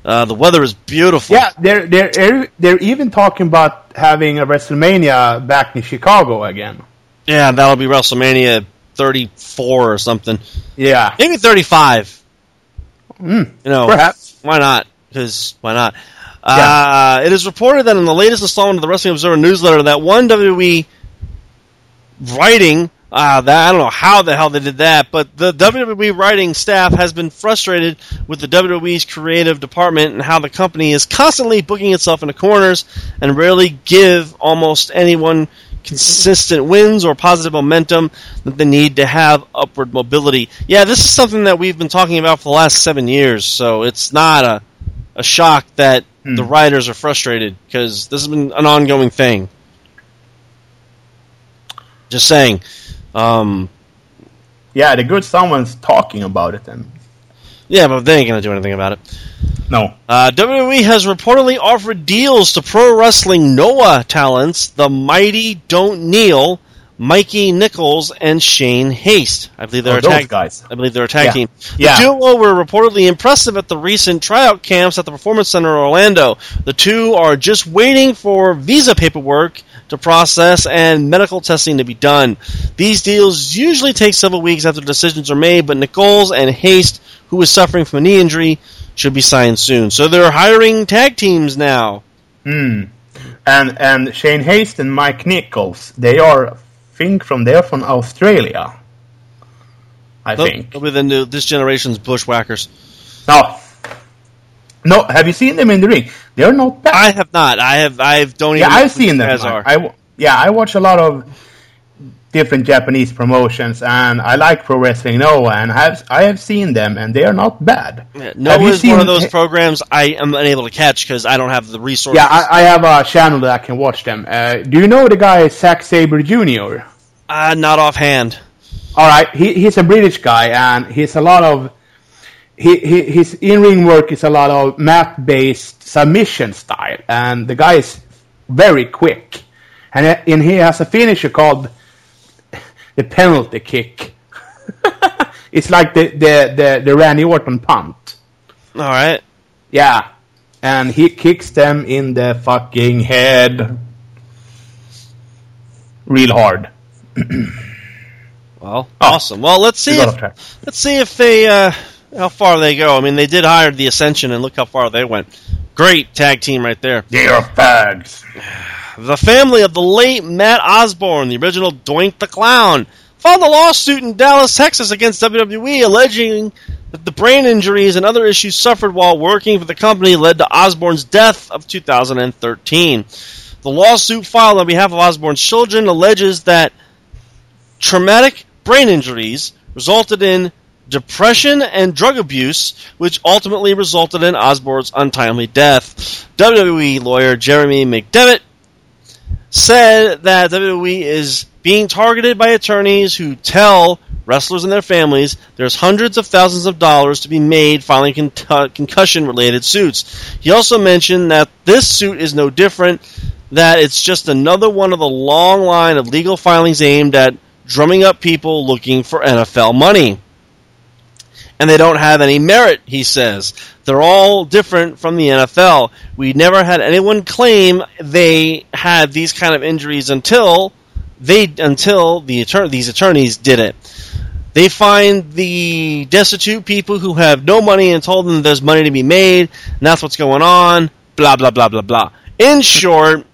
Uh, the weather is beautiful. Yeah, they're they're they're even talking about having a WrestleMania back in Chicago again. Yeah, that'll be WrestleMania 34 or something. Yeah, Maybe 35. Mm, You know, perhaps. Why not? Because why not? Uh, it is reported that in the latest installment of the Wrestling Observer newsletter, that one WWE writing, uh, that I don't know how the hell they did that, but the WWE writing staff has been frustrated with the WWE's creative department and how the company is constantly booking itself into corners and rarely give almost anyone consistent wins or positive momentum that they need to have upward mobility. Yeah, this is something that we've been talking about for the last seven years, so it's not a, a shock that the writers are frustrated because this has been an ongoing thing. Just saying. Um, Yeah, the good someone's talking about it then. Yeah, but they ain't going to do anything about it. No. Uh, WWE has reportedly offered deals to pro wrestling Noah talents, the Mighty Don't Kneel, Mikey Nichols, and Shane Haste. I believe they're Oh, a those tag. guys. I believe they're a tag Yeah. team. The Yeah. duo were reportedly impressive at the recent tryout camps at the Performance Center in Orlando. The two are just waiting for visa paperwork to process and medical testing to be done. These deals usually take several weeks after decisions are made, but Nichols and Haste, who is suffering from a knee injury, should be signed soon. So they're hiring tag teams now. Hmm. And and Shane Haste and Mike Nichols, they are, think from they're from Australia. I They'll, think. they'll be the new this generation's bushwhackers. No. No, have you seen them in the ring? They're not bad. I have not. I have. I don't yeah, even. know I've seen them. guys I, are. Yeah, I watch a lot of different Japanese promotions, and I like Pro Wrestling Noah, and have I have seen them, and they are not bad. Yeah, Have Noah is one of seen- those programs I am unable to catch because I don't have the resources. Yeah, I, I have a channel that I can watch them. Uh, do you know the guy Zack Sabre Jr.? uh, not offhand. All right, he, he's a British guy, and he's a lot of he, he his in ring work is a lot of mat based submission style, and the guy is very quick, and uh, and he has a finisher called the penalty kick. it's like the, the the the Randy Orton punt. All right. Yeah, and he kicks them in the fucking head. real hard. Well, awesome. Well, let's see if let's see if they uh, how far they go. I mean, they did hire the Ascension, and look how far they went. Great tag team right there. They are fags. The family of the late Matt Osborne, the original Doink the Clown, filed a lawsuit in Dallas, Texas against WWE alleging that the brain injuries and other issues suffered while working for the company led to Osborne's death of 2013. The lawsuit filed on behalf of Osborne's children alleges that traumatic brain injuries resulted in depression and drug abuse, which ultimately resulted in Osborne's untimely death. WWE lawyer Jeremy McDevitt said that WWE is being targeted by attorneys who tell wrestlers and their families there's hundreds of thousands of dollars to be made filing con- concussion related suits. He also mentioned that this suit is no different, that it's just another one of the long line of legal filings aimed at drumming up people looking for NFL money. And they don't have any merit, he says. They're all different from the NFL. We never had anyone claim they had these kind of injuries until they until the these attorneys did it. They find the destitute people who have no money and told them there's money to be made, and that's what's going on. Blah blah blah blah blah. In short,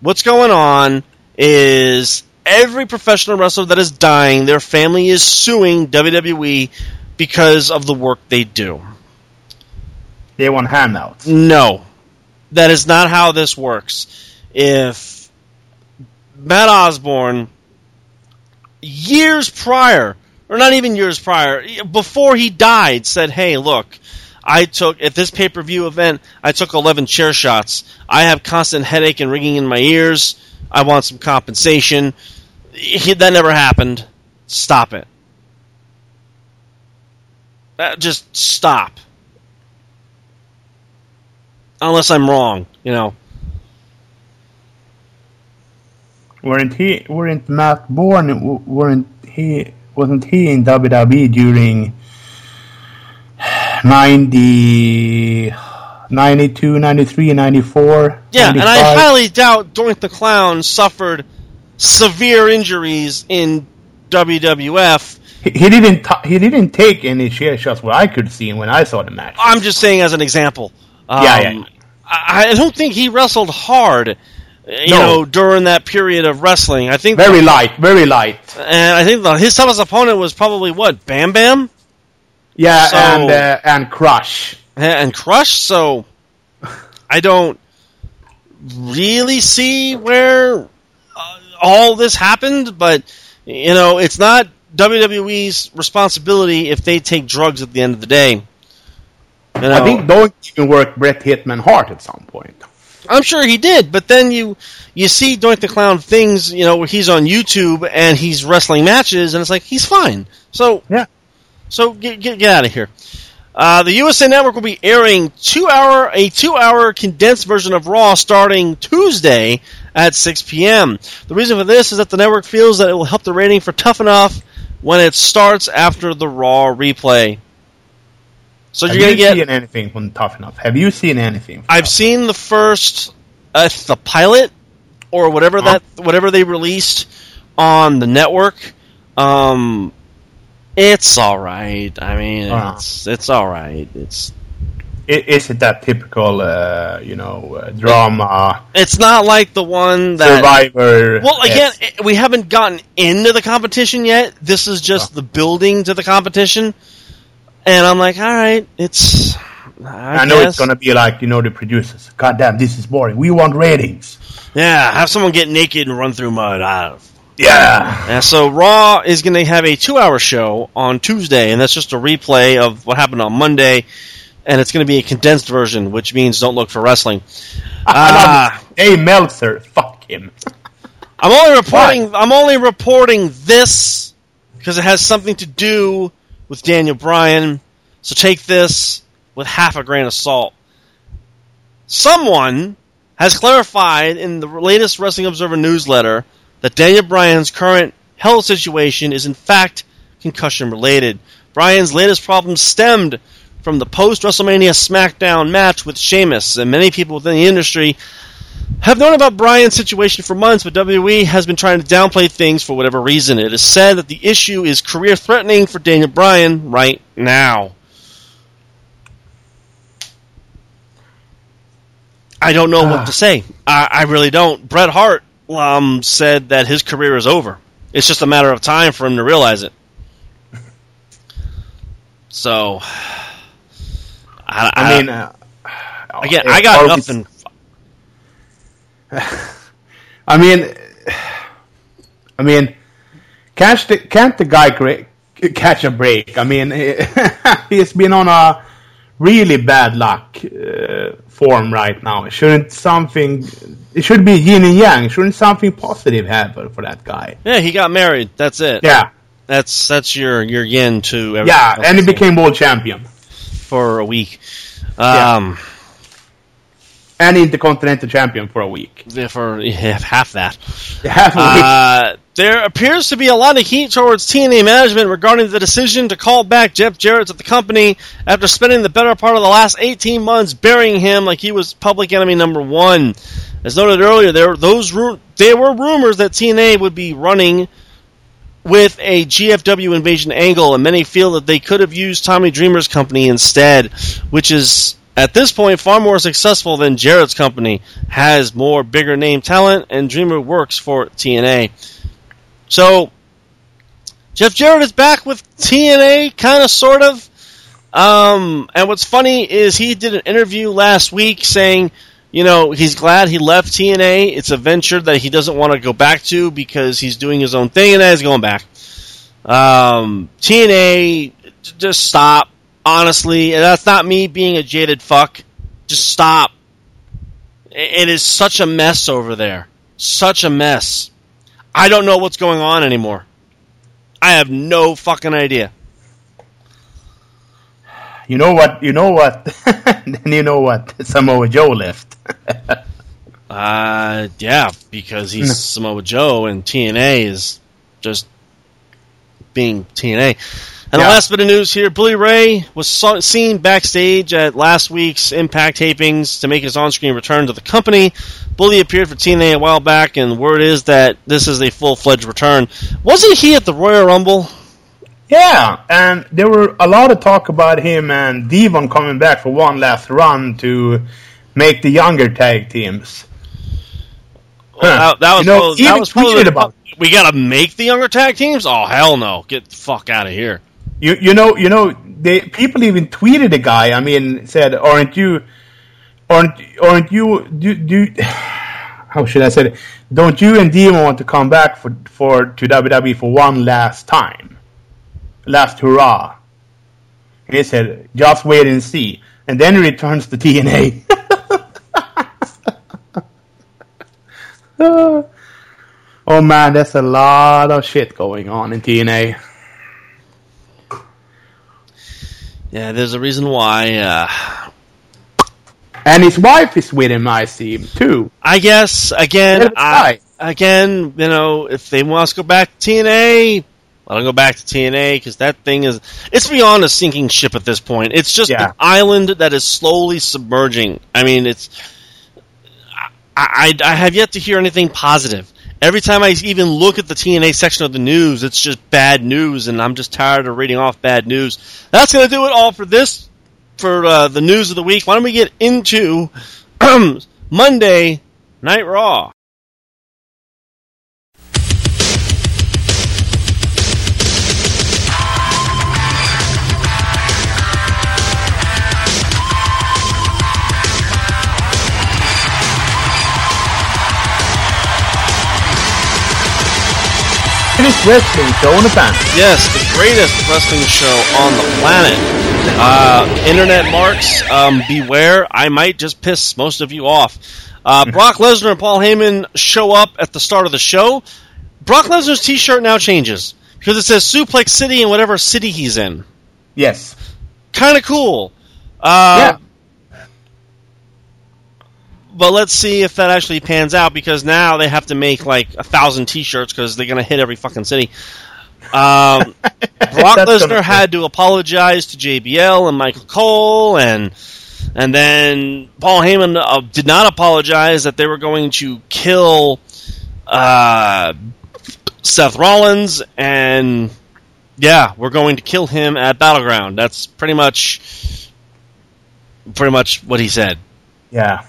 what's going on is every professional wrestler that is dying, their family is suing WWE because of the work they do. They want handouts. No, that is not how this works. If Matt Osborne, years prior, or not even years prior, before he died, said, "Hey, look." I took at this pay per view event. I took eleven chair shots. I have constant headache and ringing in my ears. I want some compensation. He, that never happened. Stop it. Uh, just stop. Unless I'm wrong, you know. Weren't he? Weren't Matt born? Weren't he? Wasn't he in WWE during 90, 92, 93, 94? Yeah, and I highly doubt Doink the Clown suffered severe injuries in WWF. He, he didn't. T- he didn't take any chair shots. What I could see when I saw the match. I'm just saying as an example. Um, Yeah, yeah. I, I don't think he wrestled hard, you No. know, during that period of wrestling. I think, Very light. Very light. and I think the, his toughest opponent was probably what Bam Bam Yeah, So- and uh, and Crush. and Crush. So I don't really see where uh, all this happened, but you know, it's not WWE's responsibility if they take drugs at the end of the day. You know, I think Doink even worked Bret Hitman Hart at some point. I'm sure he did, but then you you see Doink the Clown things, you know, where he's on YouTube and he's wrestling matches, and it's like he's fine. So Yeah. so get get, get out of here. Uh, the USA Network will be airing two hour a two hour condensed version of Raw starting Tuesday at 6 p.m. The reason for this is that the network feels that it will help the rating for Tough Enough when it starts after the Raw replay. So Have you're gonna you get seen anything from Tough Enough? Have you seen anything? from I've seen the first, uh, the pilot or whatever that whatever they released on the network. Um, it's all right. I mean, Uh-huh. it's it's all right. It's I- Is it that typical, uh, you know, uh, drama, it's not like the one that. Survivor? Well, again, Yes. i- we haven't gotten into the competition yet. This is just the building to the competition, and I'm like, all right, it's. I, I know guess. it's gonna be like you know the producers. God damn, this is boring. We want ratings. Yeah, have someone get naked and run through mud. Yeah. And so Raw is going to have a two-hour show on Tuesday, and that's just a replay of what happened on Monday, and it's going to be a condensed version, which means don't look for wrestling. Ah, Hey Meltzer, fuck him. I'm only reporting. I'm only reporting this because it has something to do with Daniel Bryan. So take this with half a grain of salt. Someone has clarified in the latest Wrestling Observer newsletter that Daniel Bryan's current health situation is in fact concussion related. Bryan's latest problem stemmed from the post WrestleMania SmackDown match with Sheamus, and many people within the industry have known about Bryan's situation for months, but WWE has been trying to downplay things for whatever reason. It is said that the issue is career threatening for Daniel Bryan right now. I don't know what to say. I, I really don't. Bret Hart um, said that his career is over. It's just a matter of time for him to realize it. So, I, I mean, uh, again, I got we- nothing. I mean, I mean, can't the, can't the guy cra- catch a break? I mean, he's been on a really bad luck uh, form right now. Shouldn't something? It should be yin and yang. Shouldn't something positive happen for that guy? Yeah, he got married. That's it. Yeah, That's that's your your yin to everything yeah, and he became world champion for a week. Yeah. Um, and intercontinental champion for a week. yeah, for yeah, half that. Half a week. Uh, there appears to be a lot of heat towards TNA management regarding the decision to call back Jeff Jarrett to the company after spending the better part of the last 18 months burying him like he was public enemy number one. As noted earlier, there those ru- there were rumors that TNA would be running with a GFW invasion angle, and many feel that they could have used Tommy Dreamer's company instead, which is at this point far more successful than Jarrett's company, has more bigger name talent, and Dreamer works for TNA. So, Jeff Jarrett is back with TNA, kind of, sort of. Um, and what's funny is he did an interview last week saying, you know, he's glad he left TNA. It's a venture that he doesn't want to go back to because he's doing his own thing and now he's going back. Um, TNA, just stop. Honestly, and that's not me being a jaded fuck. Just stop. It is such a mess over there. Such a mess. I don't know what's going on anymore. I have no fucking idea. You know what? You know what? then you know what? Samoa Joe left. Uh, yeah, because he's Samoa Joe and TNA is just being TNA. And Yeah. the last bit of news here: Bully Ray was saw, seen backstage at last week's Impact tapings to make his on-screen return to the company. Bully appeared for TNA a while back, and word is that this is a full-fledged return. Wasn't he at the Royal Rumble? Yeah, and there were a lot of talk about him and Devon coming back for one last run to make the younger tag teams. Huh. That, that was You know, probably, that was probably the- about We gotta make the younger tag teams? Oh hell no! Get the fuck out of here! You you know you know they people even tweeted the guy. I mean, said, "Aren't you? Aren't aren't you? Do do? How should I say it? Don't you and Devon want to come back for for to WWE for one last time, last hurrah?" He said, "Just wait and see." And then he returns to TNA. oh man, there's a lot of shit going on in TNA. Yeah, there's a reason why. Uh, And his wife is with him, I see, him too. I guess again, I, again, you know, if they want to go back to TNA, let them go back to TNA because that thing is it's beyond a sinking ship at this point. It's just Yeah. an island that is slowly submerging. I mean, it's I, I, I have yet to hear anything positive. Every time I even look at the TNA section of the news, it's just bad news, and I'm just tired of reading off bad news. That's going to do it all for this, for uh, the news of the week. Why don't we get into Monday Night Raw? Greatest wrestling show on the planet. Yes, the greatest wrestling show on the planet. Uh, Internet marks, um, beware. I might just piss most of you off. Uh, Brock Lesnar and Paul Heyman show up at the start of the show. Brock Lesnar's T-shirt now changes because it says Suplex City in whatever city he's in. Yes. Kind of cool. Uh, But let's see if that actually pans out because now they have to make like a thousand T-shirts because they're gonna hit every fucking city. Um, Brock Lesnar had to apologize to JBL and Michael Cole, and And then Paul Heyman uh, did not apologize that they were going to kill uh, Seth Rollins, and yeah, we're going to kill him at Battleground. That's pretty much, pretty much what he said. Yeah.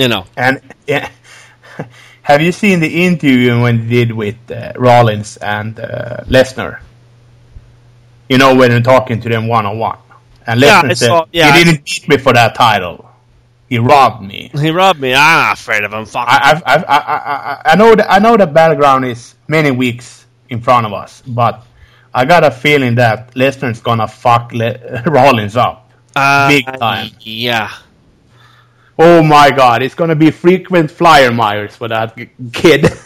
You know, And yeah, have you seen the interview when they did with uh, Rollins and uh, Lesnar? You know when they're talking to them one on one, and Yeah, Lesnar I said, saw- yeah, "He didn't beat me for that title. He robbed me." he robbed me. I'm not afraid of him. Fuck. I, I, I, I- I know that I know that battleground is many weeks in front of us, but I got a feeling that Lesnar's gonna fuck Le- Rollins up. Uh, big time. Yeah. Oh my god, it's gonna be frequent flyer Myers for that kid.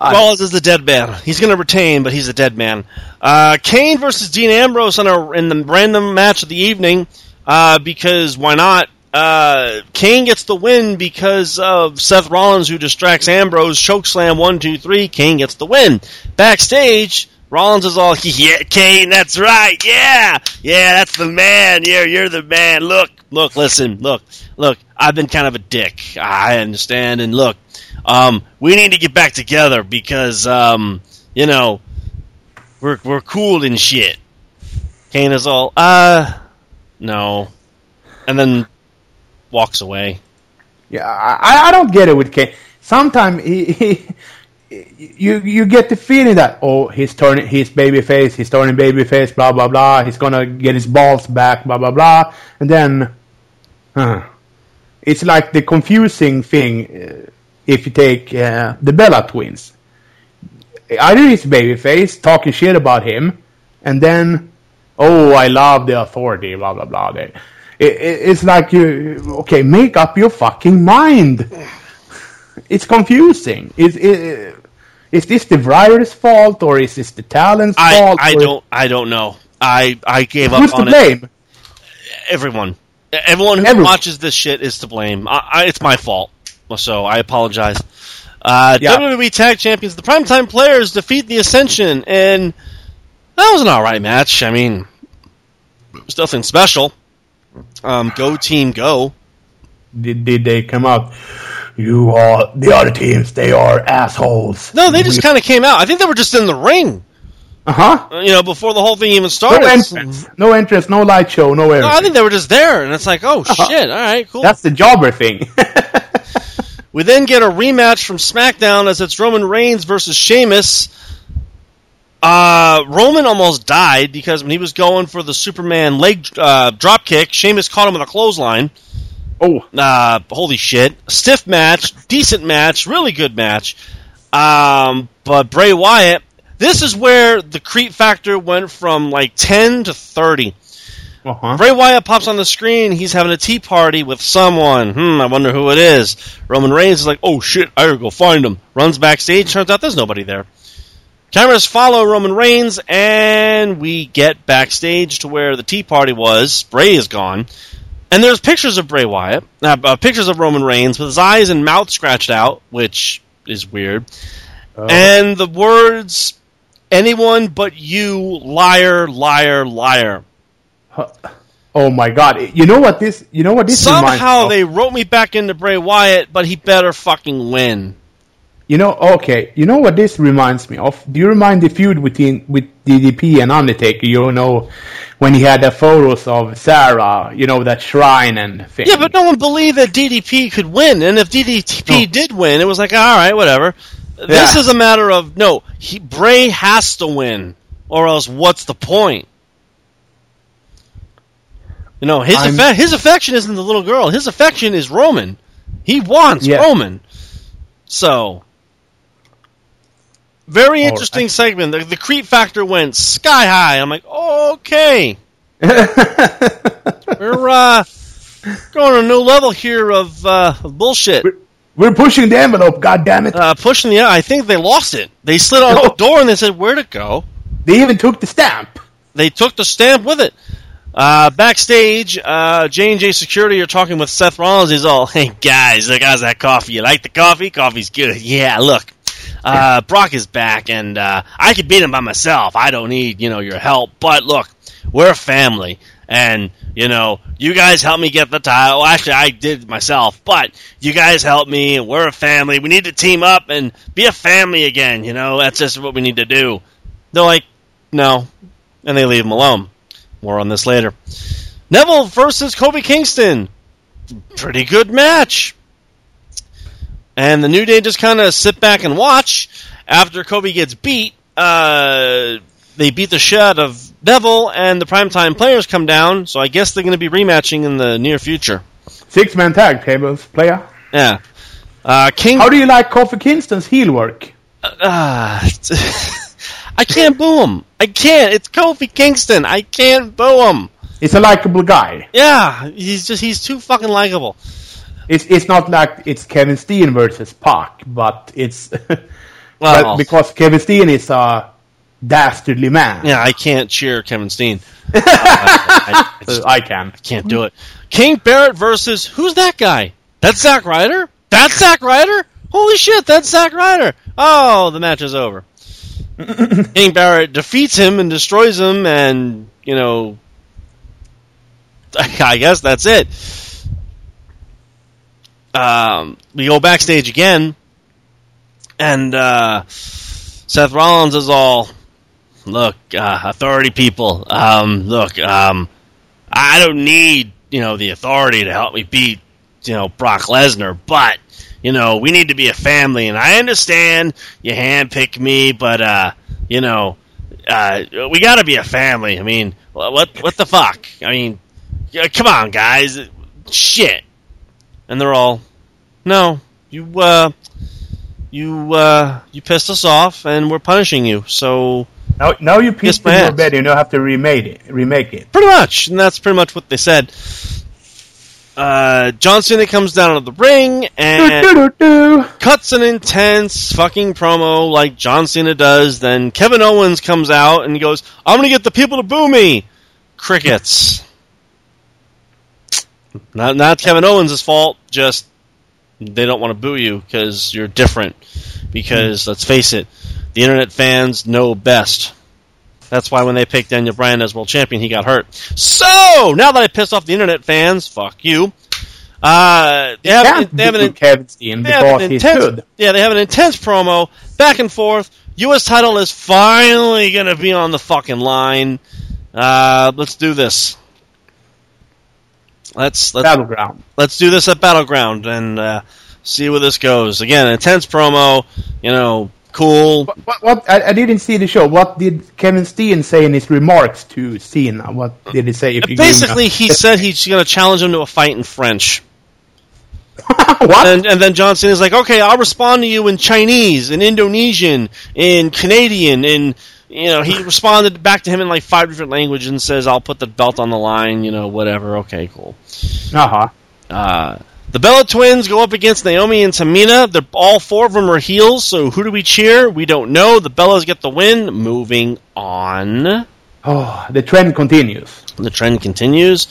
Rollins is the dead man. He's going to retain, but he's a dead man. Uh, Kane versus Dean Ambrose in, a, in the random match of the evening uh, because why not? Uh, Kane gets the win because of Seth Rollins, who distracts Ambrose. Chokeslam one, two, three. Kane gets the win. Backstage, Rollins is all, yeah, Kane, that's right, yeah, yeah, that's the man. Yeah, you're the man. Look, look, listen, look, look. I've been kind of a dick. I understand, and look, um, we need to get back together because, um, you know, we're we're cool and shit. Kane is all, uh, no, and then walks away. Yeah, I, I don't get it with Kane. Sometimes he, he, you you get the feeling that oh he's turning he's babyface he's turning babyface blah blah blah he's gonna get his balls back blah blah blah. And then uh, it's like the confusing thing uh, if you take uh, the Bella twins. Either he's babyface talking shit about him and then oh I love the authority blah blah blah. It, it, it's like you okay make up your fucking mind it's confusing. Is is, is this the writer's fault or is this the talent's I fault? I or- don't I don't know. I I gave up Who's to on it. blame? Everyone, everyone who Everyone. watches this shit is to blame. I, I, it's my fault, so I apologize. Uh, Yeah. WWE Tag Champions, the Primetime Players defeat the Ascension, and that was an all right match. I mean, it was nothing special. Um, go team, go! Did, did they come out? You are the other teams. They are assholes. No, they just kind of came out. I think they were just in the ring, uh huh. uh, you know, before the whole thing even No started. entrance. No entrance. No light show. No No. I think they were just there, and it's like, oh shit! All right, cool. That's the jobber thing. We then get a rematch from SmackDown as it's Roman Reigns versus Sheamus. Uh, Roman almost died because when he was going for the Superman leg uh, drop kick, Sheamus caught him with a clothesline. Oh, Uh, holy shit! Stiff match, decent match, really good match. Um, but Bray Wyatt, this is where the creep factor went from like ten to thirty. uh huh. Bray Wyatt pops on the screen. He's having a tea party with someone. Hmm, I wonder who it is. Roman Reigns is like, oh shit, I gotta go find him. Runs backstage. Turns out there's nobody there. Cameras follow Roman Reigns, and we get backstage to where the tea party was. Bray is gone. And there's pictures of Bray Wyatt, uh, uh, pictures of Roman Reigns with his eyes and mouth scratched out, which is weird. And the words, anyone but you, liar, liar, liar. Oh my god! You know what this? You know what this reminds Somehow they wrote me back into Bray Wyatt, but he better fucking win. You know, okay. You know what this reminds me of? Do you remind the feud between with DDP and Undertaker? You know, when he had the photos of Sarah, you know that shrine and thing. Yeah, but no one believed that DDP could win, and if DDP No. did win, it was like, all right, whatever. This Yeah. is a matter of no. He, Bray has to win, or else what's the point? You know, his I'm- his affection isn't the little girl. His affection is Roman. He wants Yeah. Roman. So, very interesting right. segment. The, the creep factor went sky high. I'm like, okay, we're uh, going on a new level here of, uh, of bullshit. We're pushing the envelope. God damn it! Uh, pushing the. I think they lost it. They slid out No. the door and they said, "Where'd it go?" they even took the stamp. They took the stamp with it. Uh, backstage, uh, J and J Security are talking with Seth Rollins. He's all, "Hey guys, look, how's that coffee? You like the coffee? Coffee's good. Yeah, look, uh, Brock is back, and uh, I could beat him by myself. I don't need you know your help. But look, we're a family, and you know, you guys helped me get the title. Well, actually, I did myself, but you guys helped me, and we're a family. We need to team up and be a family again. You know, that's just what we need to do." They're like, "No," and they leave him alone. More on this later. Neville versus Kofi Kingston. Pretty good match. And the New Day just kind of sit back and watch after Kofi gets beat. Uh, they beat the shit out of Neville, and the primetime players come down. So I guess they're going to be rematching in the near future. Six man tag tables, player. Yeah. Uh, King. How do you like Kofi Kingston's heel work? Uh, I can't boo him. I can't. It's Kofi Kingston. I can't boo him. He's a likable guy. Yeah, he's just he's too fucking likable. It's it's not like it's Kevin Steen versus Pac, but it's Well, but because Kevin Steen is a dastardly man. yeah, I can't cheer Kevin Steen. Uh, I, I just I can. can't do it. King Barrett versus who's that guy? That's Zack Ryder. That's Zack Ryder. Holy shit, that's Zack Ryder. Oh, the match is over. King Barrett defeats him and destroys him, and you know, I guess that's it. Um, we go backstage again, and uh, Seth Rollins is all, "Look, uh, authority people. Um, look, um, I don't need you know the authority to help me beat you know Brock Lesnar, but you know we need to be a family, and I understand you handpick me, but uh, you know uh, we got to be a family. I mean, what what the fuck? I mean, come on, guys, shit. And they're all, no, you uh, you uh, you pissed us off, and we're punishing you. So Now, now you pissed my ass. bed, you don't have to remake it. Remake it. Pretty much, and that's pretty much what they said. Uh, John Cena comes down to the ring and Do-do-do-do. cuts an intense fucking promo like John Cena does. Then Kevin Owens comes out and he goes, "I'm gonna get the people to boo me." Crickets. Not not Kevin Owens' fault. Just they don't want to boo you because you're different. Because let's face it, the internet fans know best. That's why when they picked Daniel Bryan as world champion, he got hurt. So now that I pissed off the internet fans, fuck you. Uh, they have, Can't they have an boo Kevin Steen they have an intense. Yeah, they have an intense promo, back and forth. U.S. title is finally going to be on the fucking line. Uh, let's do this. Let's let's Battleground. let's do this at Battleground and uh, see where this goes. Again, intense promo. You know, cool. What, what, what I, I didn't see the show. What did Kevin Steen say in his remarks to Cena? What did he say? If you Basically, he said he's going to challenge him to a fight in French. what? And, and then John Cena's like, okay, I'll respond to you in Chinese, in Indonesian, in Canadian, in you know, he responded back to him in like five different languages and says, "I'll put the belt on the line," you know, whatever. Okay, cool. uh-huh. Uh, the Bella Twins go up against Naomi and Tamina. They're all four of them are heels. So who do we cheer? We don't know. The Bellas get the win. Moving on. Oh, the trend continues. The trend continues.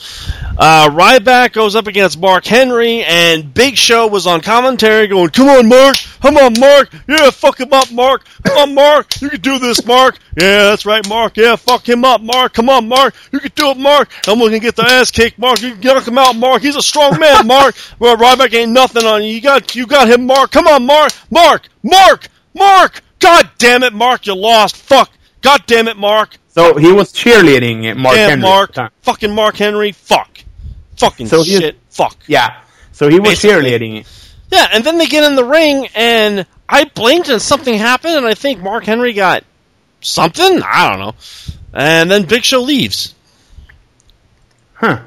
Uh, Ryback goes up against Mark Henry, and Big Show was on commentary going, Come on, Mark! Come on, Mark! Yeah, fuck him up, Mark! Come on, Mark! You can do this, Mark! Yeah, that's right, Mark! Yeah, fuck him up, Mark! Come on, Mark! You can do it, Mark! I'm gonna get the ass kicked, Mark! You can knock him out, Mark! He's a strong man, Mark! Well, Ryback ain't nothing on you. You got, you got him, Mark! Come on, Mark! Mark! Mark! Mark! God damn it, Mark! You lost! Fuck! God damn it, Mark! So he was cheerleading Mark Damn, Henry. Mark. at the time. Fucking Mark Henry. Fuck. Fucking So shit. Fuck. Yeah. So he was Basically. cheerleading. Yeah, and then they get in the ring, and I blinked and something happened, and I think Mark Henry got something? I don't know. And then Big Show leaves. Huh.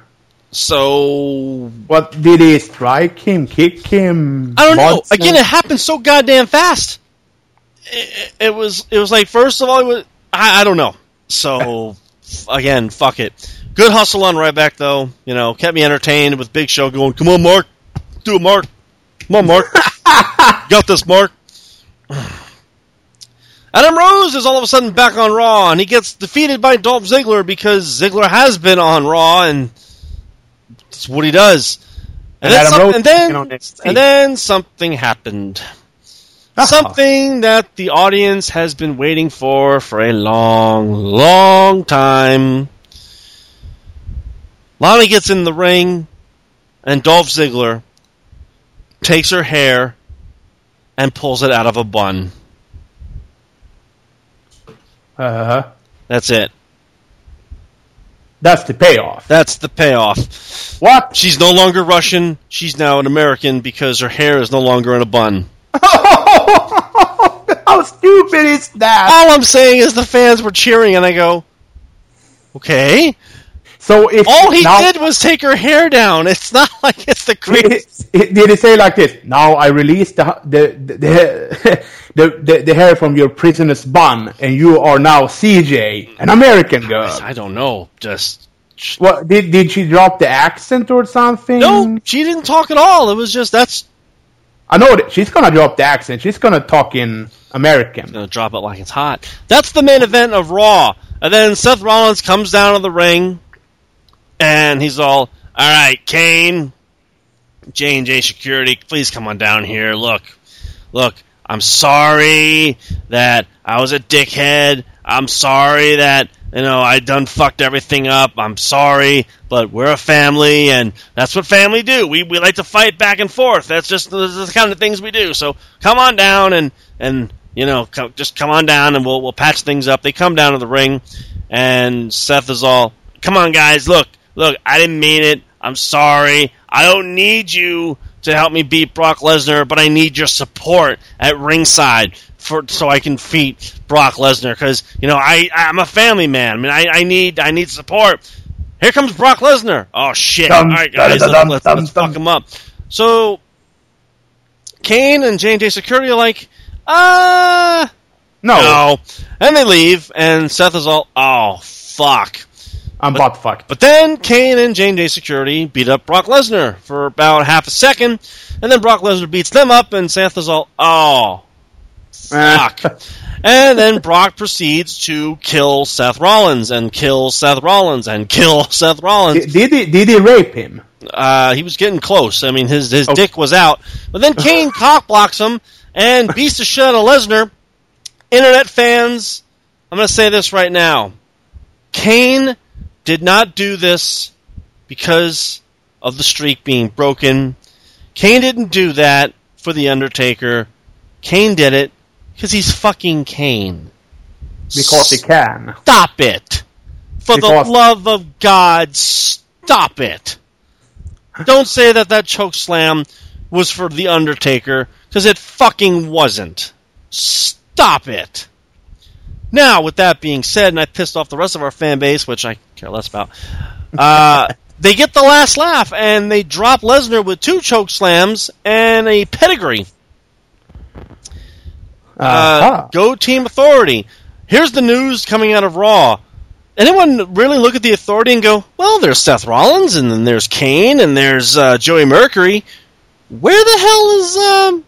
So. What did he strike him, kick him? I don't know. Again, it happened so goddamn fast. It, it was. It was like first of all, it was. I, I don't know. So again, fuck it. Good hustle on Ryback though. You know, kept me entertained with Big Show going, "Come on, Mark, do it, Mark. Come on, Mark. Got this, Mark." Adam Rose is all of a sudden back on Raw, and he gets defeated by Dolph Ziggler because Ziggler has been on Raw, and that's what he does. And, And then, Adam some- and then, and then something happened. Ah. Something that the audience has been waiting for for a long, long time. Lana gets in the ring, and Dolph Ziggler takes her hair and pulls it out of a bun. Uh, huh. That's it. that's the payoff. That's the payoff. What? She's no longer Russian. She's now an American because her hair is no longer in a bun. How stupid is that? All I'm saying is the fans were cheering, and I go, okay. So if All he now, did was take her hair down. It's not like it's the greatest. Did he say like this? Now I release the the the, the, the, the, the hair from your prisoner's bun, and you are now CJ, an American girl. I don't know. Just What did did she drop the accent or something? no, she didn't talk at all. It was just that's I know that she's gonna drop the accent. She's gonna talk in American. gonna drop it like it's hot. That's the main event of Raw, and then Seth Rollins comes down to the ring, and he's all, "All right, Kane, J and J Security, please come on down here. Look, look, I'm sorry that I was a dickhead. I'm sorry that you know I done fucked everything up. I'm sorry, but we're a family, and that's what family do. We we like to fight back and forth. That's just the, the kind of things we do. So come on down and and you know co- just come on down and we'll we'll patch things up. They come down to the ring, and Seth is all, "Come on, guys, look, look, I didn't mean it. I'm sorry. I don't need you." To help me beat Brock Lesnar, but I need your support at ringside for so I can beat Brock Lesnar because you know I I'm a family man. I mean I, I need I need support. Here comes Brock Lesnar. Oh shit! Dum, All right, guys, dum, let's, dum, let's, dum, let's dum. fuck him up. So Kane and J and J Security are like, uh No, no, and they leave, and Seth is all, oh fuck. I'm butt fucked. But then Kane and J and J Security beat up Brock Lesnar for about half a second, and then Brock Lesnar beats them up, and Seth is all, oh fuck. And then Brock proceeds to kill Seth Rollins and kill Seth Rollins and kill Seth Rollins. did, did he did he rape him? Uh, he was getting close. I mean, his his Okay. dick was out. But then Kane cock blocks him and beast the shit out of Lesnar. Internet fans, I'm going to say this right now. Kane did not do this because of the streak being broken. Kane didn't do that for The Undertaker. Kane did it because he's fucking Kane. Because he can. Stop it. For Because- the love of God, stop it. Don't say that that choke slam was for The Undertaker, because it fucking wasn't. Stop it. Now, with that being said, and I pissed off the rest of our fan base, which I care less about, uh, they get the last laugh, and they drop Lesnar with two choke slams and a pedigree. Uh, Uh-huh. go Team Authority. Here's the news coming out of Raw. Anyone really look at the Authority and go, well, there's Seth Rollins, and then there's Kane, and there's uh, Joey Mercury. Where the hell is um,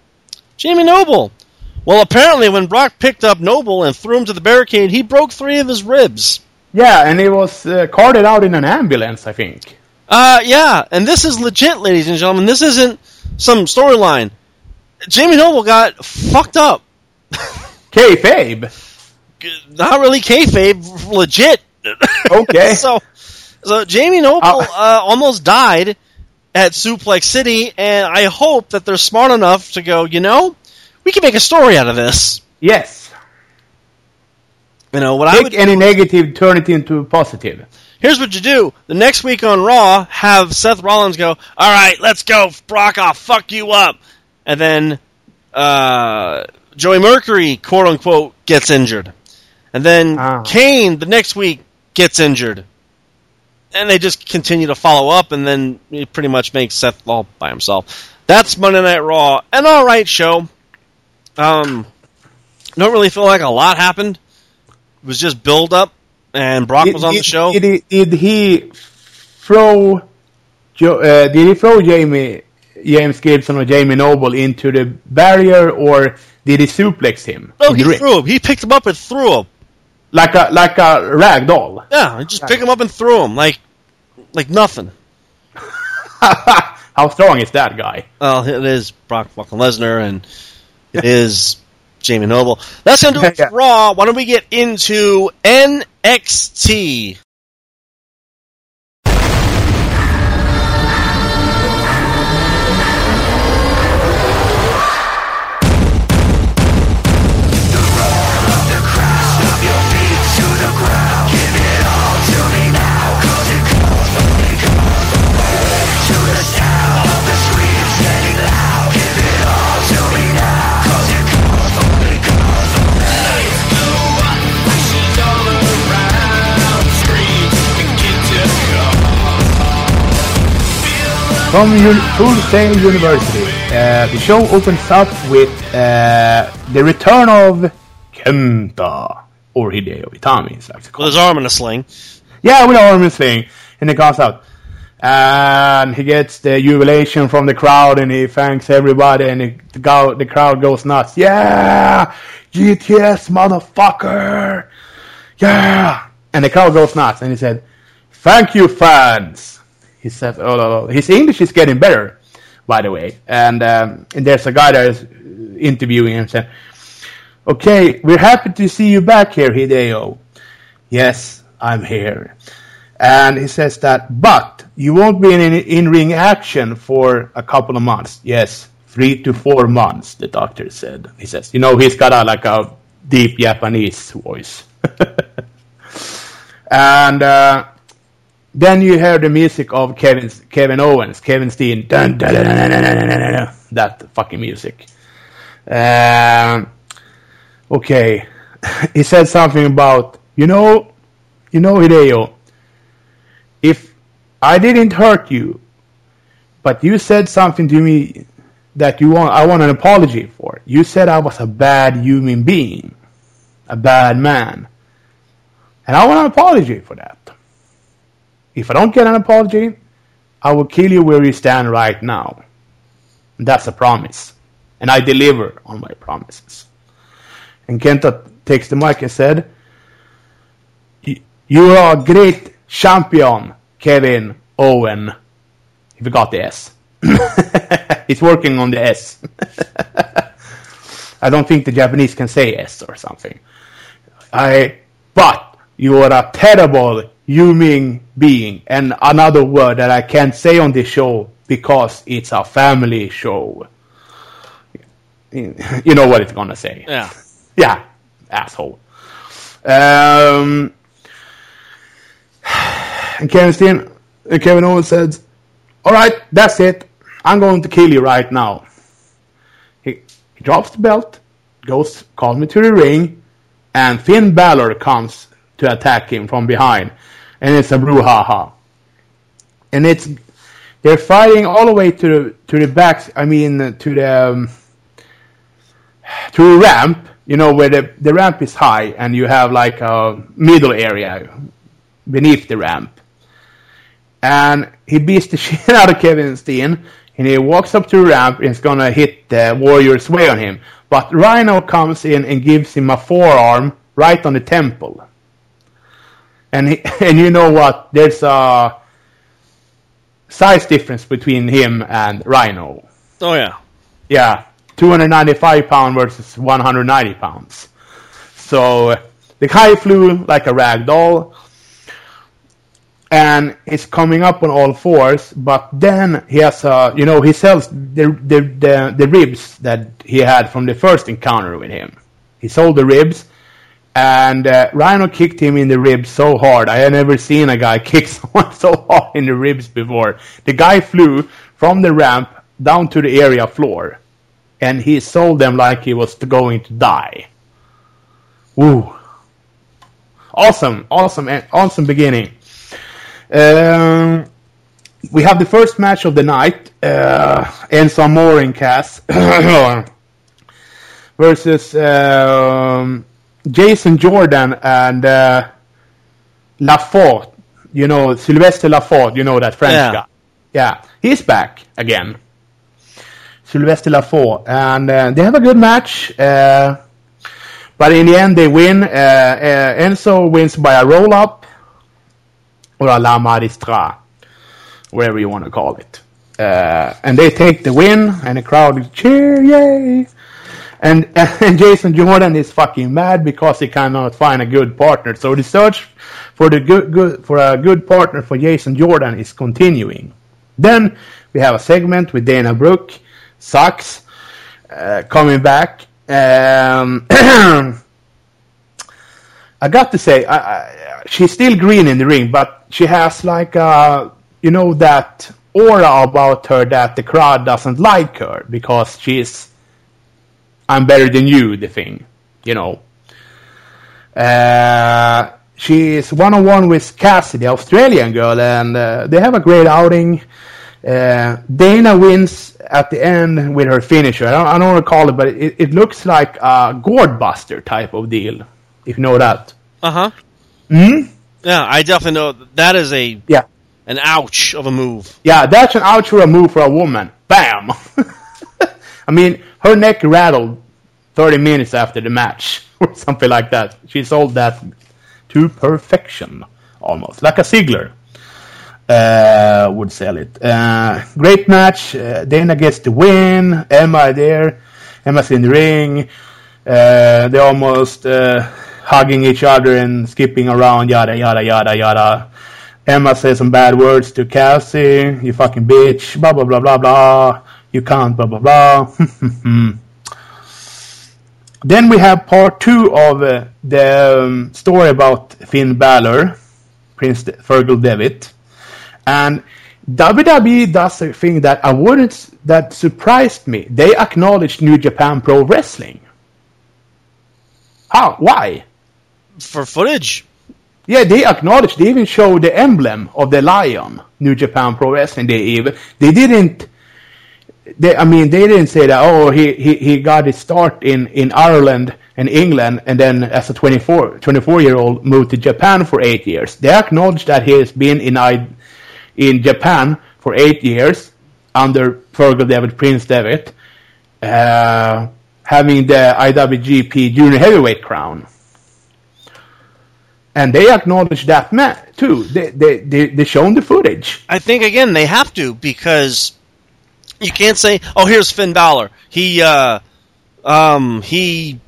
Jamie Noble? Well, apparently, when Brock picked up Noble and threw him to the barricade, he broke three of his ribs. Yeah, and he was uh, carted out in an ambulance, I think. Uh, yeah, and this is legit, ladies and gentlemen. This isn't some storyline. Jamie Noble got fucked up. Kayfabe. Not really kayfabe, legit. Okay. so, so Jamie Noble Uh, uh, almost died at Suplex City, and I hope that they're smart enough to go. You know, we can make a story out of this. Yes. You know what I Take would. any negative, turn it into a positive. Here's what you do: the next week on Raw, have Seth Rollins go, "All right, let's go, Brock. I'll fuck you up," and then uh, Joey Mercury, quote unquote, gets injured, and then Ah. Kane the next week gets injured, and they just continue to follow up, and then it pretty much makes Seth all by himself. That's Monday Night Raw, an all right show. Um, don't really feel like a lot happened. It was just build up, and Brock was on the show. Did he, did he throw? Uh, did he throw Jamie, James Gibson or Jamie Noble into the barrier, or did he suplex him? No, Oh, he threw him. He picked him up and threw him. Like a like a rag doll. Yeah, he just pick him up and throw him like like nothing. How strong is that guy? Well, it is Brock fucking Lesnar and it is Jamie Noble. That's gonna do it Yeah. for Raw. Why don't we get into NXT? From Full Sail University. Uh, the show opens up with uh, the return of Kenta, or Hideo Itami, as I like With his arm in a sling. yeah, with an arm in a sling, and he comes out. And he gets the jubilation from the crowd, and he thanks everybody, and he, the, go, the crowd goes nuts. Yeah, GTS motherfucker, yeah, and the crowd goes nuts. And he said, "Thank you, fans." He said, "Oh, no, no." his English is getting better, by the way." And um, and there's a guy that is interviewing him, said, "Okay, we're happy to see you back here, Hideo." Yes, I'm here. And he says that, but you won't be in in ring action for a couple of months. Yes, three to four months, the doctor said. He says, you know, he's got a, like a deep Japanese voice. and uh, then you hear the music of Kevin Kevin Owens, Kevin Steen, dun, dun, dun, that fucking music. Um, okay, he said something about you know, you know Hideo. If I didn't hurt you, but you said something to me that you want, I want an apology for. You said I was a bad human being, a bad man, and I want an apology for that. If I don't get an apology, I will kill you where you stand right now. That's a promise, and I deliver on my promises. And Kenta takes the mic and said, you are a great champion, Kevin Owen. He forgot the S. He's working on the S. I don't think the Japanese can say S or something. I, but you are a terrible human being, and another word that I can't say on this show because it's a family show. You know what it's gonna say. Yeah. Yeah, asshole. Um, and Kevin Steen, uh, Kevin Owens said, "All right, that's it. I'm going to kill you right now." He, he drops the belt, goes calls me to the ring, and Finn Balor comes to attack him from behind, and it's a brouhaha. And it's they're fighting all the way to the to the back. I mean, to the um, to a ramp. You know where the the ramp is high, and you have like a middle area beneath the ramp and he beats the shit out of Kevin Steen, and he walks up to the ramp and is gonna hit the Warrior's Way on him. But Rhino comes in and gives him a forearm right on the temple. And he, and you know what? There's a size difference between him and Rhino. Oh yeah. Yeah, 295 pound versus 190 pounds. So the guy flew like a rag doll and he's coming up on all fours, but then he has a, you know, he sells the, the, the, the ribs that he had from the first encounter with him. He sold the ribs, and uh, Rhino kicked him in the ribs so hard. I had never seen a guy kick someone so hard in the ribs before. The guy flew from the ramp down to the area floor, and he sold them like he was going to die. Woo. Awesome, awesome, awesome beginning. Um, we have the first match of the night, uh, Enzo Amore in Cass versus um, Jason Jordan and uh, Lefort. You know, Sylvester Lefort, you know that French Yeah. guy. Yeah, he's back again. Sylvester Lefort. And uh, they have a good match. Uh, but in the end, they win. Uh, uh, Enzo wins by a roll up or a la magistral, whatever you want to call it. Uh, and they take the win, and the crowd cheer, yay! And, and Jason Jordan is fucking mad because he cannot find a good partner. So the search for the good, good for a good partner for Jason Jordan is continuing. Then we have a segment with Dana Brooke, sucks, uh, coming back. Um, I got to say, I, I, she's still green in the ring, but she has like uh, you know that aura about her that the crowd doesn't like her because she's I'm better than you, the thing, you know. Uh, she is one on one with Cassie, the Australian girl, and uh, they have a great outing. Uh, Dana wins at the end with her finisher. I don't, I don't recall it, but it, it looks like a gourd buster type of deal. If you know that. Uh huh. Hmm. Yeah, I definitely know that is a Yeah. an ouch of a move. Yeah, that's an outright move for a woman. Bam! I mean, her neck rattled 30 minutes after the match, or something like that. She sold that to perfection, almost. Like a Ziggler uh, would sell it. Uh, great match. Uh, Dana gets the win. Emma there. Emma's in the ring. Uh, they're almost uh, hugging each other and skipping around, yada, yada, yada, yada. Emma says some bad words to Cassie. You fucking bitch. Blah, blah, blah, blah, blah. You can't, blah, blah, blah. then we have part two of uh, the um, story about Finn Balor, Prince De- Fergal Devitt. And WWE does a thing that I wouldn't, that surprised me. They acknowledged New Japan Pro Wrestling. How? Why? For footage. Yeah, they acknowledged. They even showed the emblem of the lion, New Japan Pro Wrestling. They even they didn't. They, I mean, they didn't say that. Oh, he, he, he got his start in, in Ireland and England, and then as a 24, 24 year old moved to Japan for eight years. They acknowledged that he has been in I, in Japan for eight years under Fergal Devitt Prince Devitt, uh, having the IWGP Junior Heavyweight crown and they acknowledge that man too. They they they they shown the footage. I think again they have to because you can't say, "Oh, here's Finn Balor. He uh, um, he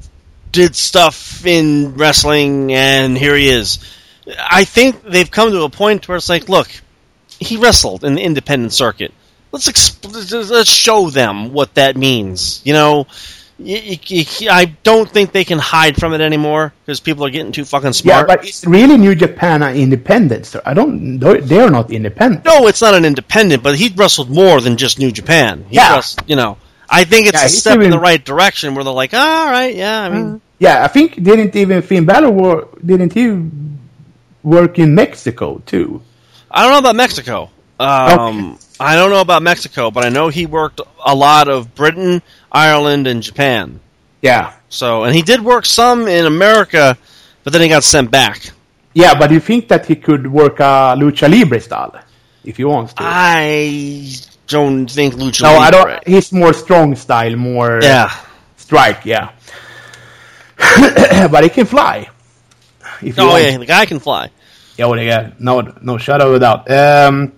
did stuff in wrestling, and here he is." I think they've come to a point where it's like, look, he wrestled in the independent circuit. Let's exp- let's show them what that means. You know, y- y- y- I don't think they can hide from it anymore because people are getting too fucking smart. Yeah, smart. but it's really New Japan are independent. So I don't. they're- They're not independent. No, it's not an independent, but he wrestled more than just New Japan. He Yeah. wrestled- you know, I think it's Yeah, a he's step in the right direction where they're like, "Ah, all right, yeah, I mean, Yeah, I think didn't even Finn Balor work, didn't he work in Mexico too? I don't know about Mexico. Um, I don't know about Mexico, but I know he worked a lot of Britain, Ireland, and Japan. Yeah, So, and he did work some in America, but then he got sent back. yeah, but you think that he could work a lucha libre style if he wants to? I don't think Lucha no, I don't. He's more strong style, more Yeah, strike. Yeah, but he can fly. If oh yeah, the guy can fly. Yeah, well, yeah, no, no shadow of a doubt. Um,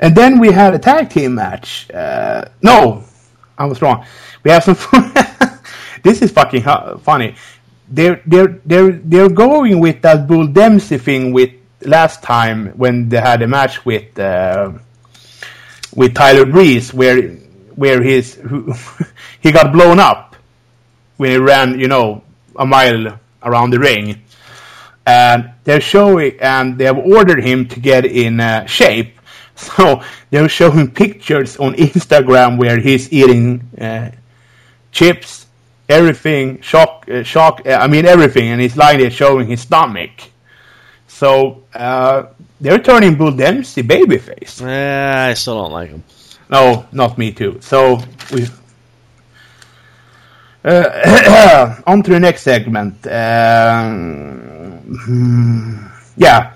and then we had a tag team match. Uh, no, I was wrong. We have some. this is fucking funny. They're they're they're they're going with that Bull Dempsey thing with last time when they had a match with uh, with Tyler Breeze, where where his he got blown up when he ran, you know, a mile around the ring and they're showing and they have ordered him to get in uh, shape. So they're showing pictures on Instagram where he's eating uh, chips, everything, shock, uh, shock. Uh, I mean everything, and he's lying there showing his stomach. So uh, they're turning Bull Dempsey babyface. Yeah, I still don't like him. No, not me too. So we. Uh, on to the next segment. Um, hmm, yeah,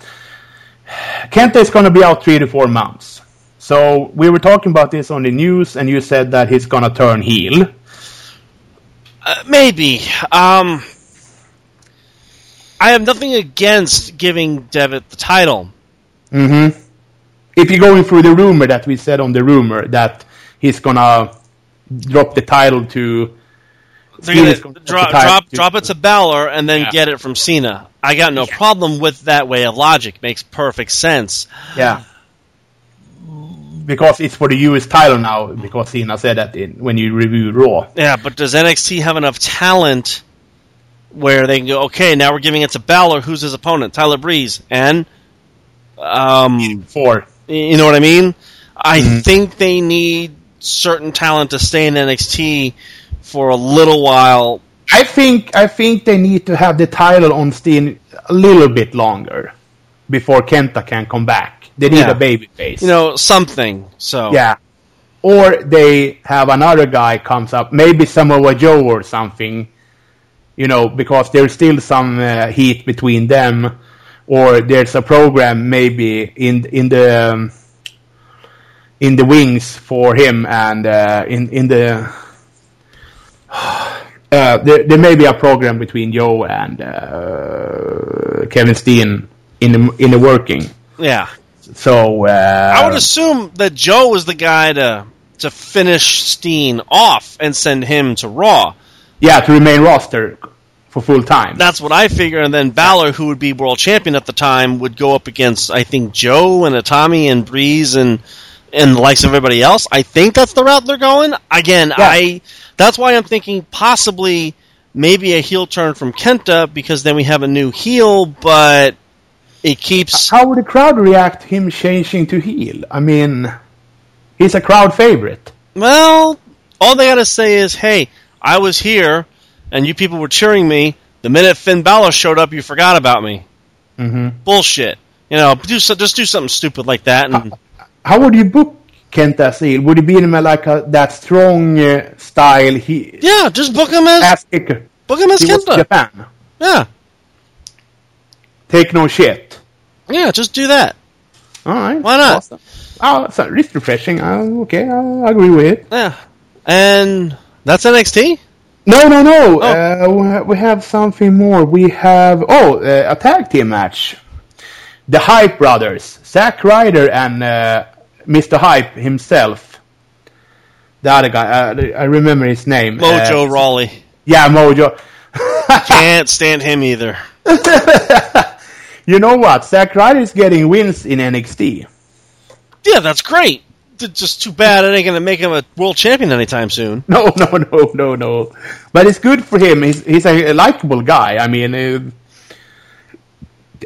Kenta is going to be out three to four months. So we were talking about this on the news, and you said that he's going to turn heel. Uh, maybe. Um, I have nothing against giving Devitt the title. hmm If you're going through the rumor that we said on the rumor that he's going to drop the title to They're Cena's gonna gonna drop, drop drop, it to Balor and then Yeah. get it from Cena. I got no problem with that way of logic. Makes perfect sense. Yeah. Because it's for the US title now, because Cena said that in, when you review Raw. Yeah, but does NXT have enough talent where they can go, okay, now we're giving it to Balor, who's his opponent? Tyler Breeze. And, um, For you know what I mean? I Mm-hmm. think they need certain talent to stay in NXT for a little while. I think I think they need to have the title on Steen a little bit longer before Kenta can come back. They need Yeah. a baby face. You know, something. So Yeah. Or they have another guy comes up, maybe Samoa Joe or something, you know, because there's still some uh, heat between them, or there's a program maybe in in the um, in the wings for him and uh, in in the uh, there there may be a program between Joe and uh, Kevin Steen in the in the working. yeah. So uh, I would assume that Joe was the guy to to finish Steen off and send him to Raw. Yeah, to remain roster for full time. That's what I figure. And then Balor, who would be world champion at the time, would go up against I think Joe and Itami and Breeze and and the likes of everybody else. I think that's the route they're going. Again, I that's why I'm thinking possibly maybe a heel turn from Kenta because then we have a new heel, but it keeps How would the crowd react to him changing to heel? I mean, he's a crowd favorite. Well, all they got to say is, "Hey, I was here, and you people were cheering me. The minute Finn Balor showed up, you forgot about me." hmm Bullshit. You know, do so, just do something stupid like that, and How would you book Kent as heel? Would he be in like a, that strong uh, style? He yeah, just book him as kicker. book him as He Kenta. Japan. Yeah, Take no shit. yeah, just do that. All right. Why not? Awesome. Oh, so it's refreshing. Uh, okay, I agree with it. Yeah, and that's NXT. No, no, no. Oh. Uh, we we have something more. We have oh uh, a tag team match. The Hype Brothers, Zack Ryder and uh, Mr. Hype himself. The other guy, uh, I remember his name. Mojo Uh, Rawley Yeah, Mojo. can't stand him either. you know what? Zack Ryder is getting wins in NXT. Yeah, that's great. It's just too bad it ain't gonna make him a world champion anytime soon. No, no, no, no, no. But it's good for him. He's he's a likable guy. I mean, uh,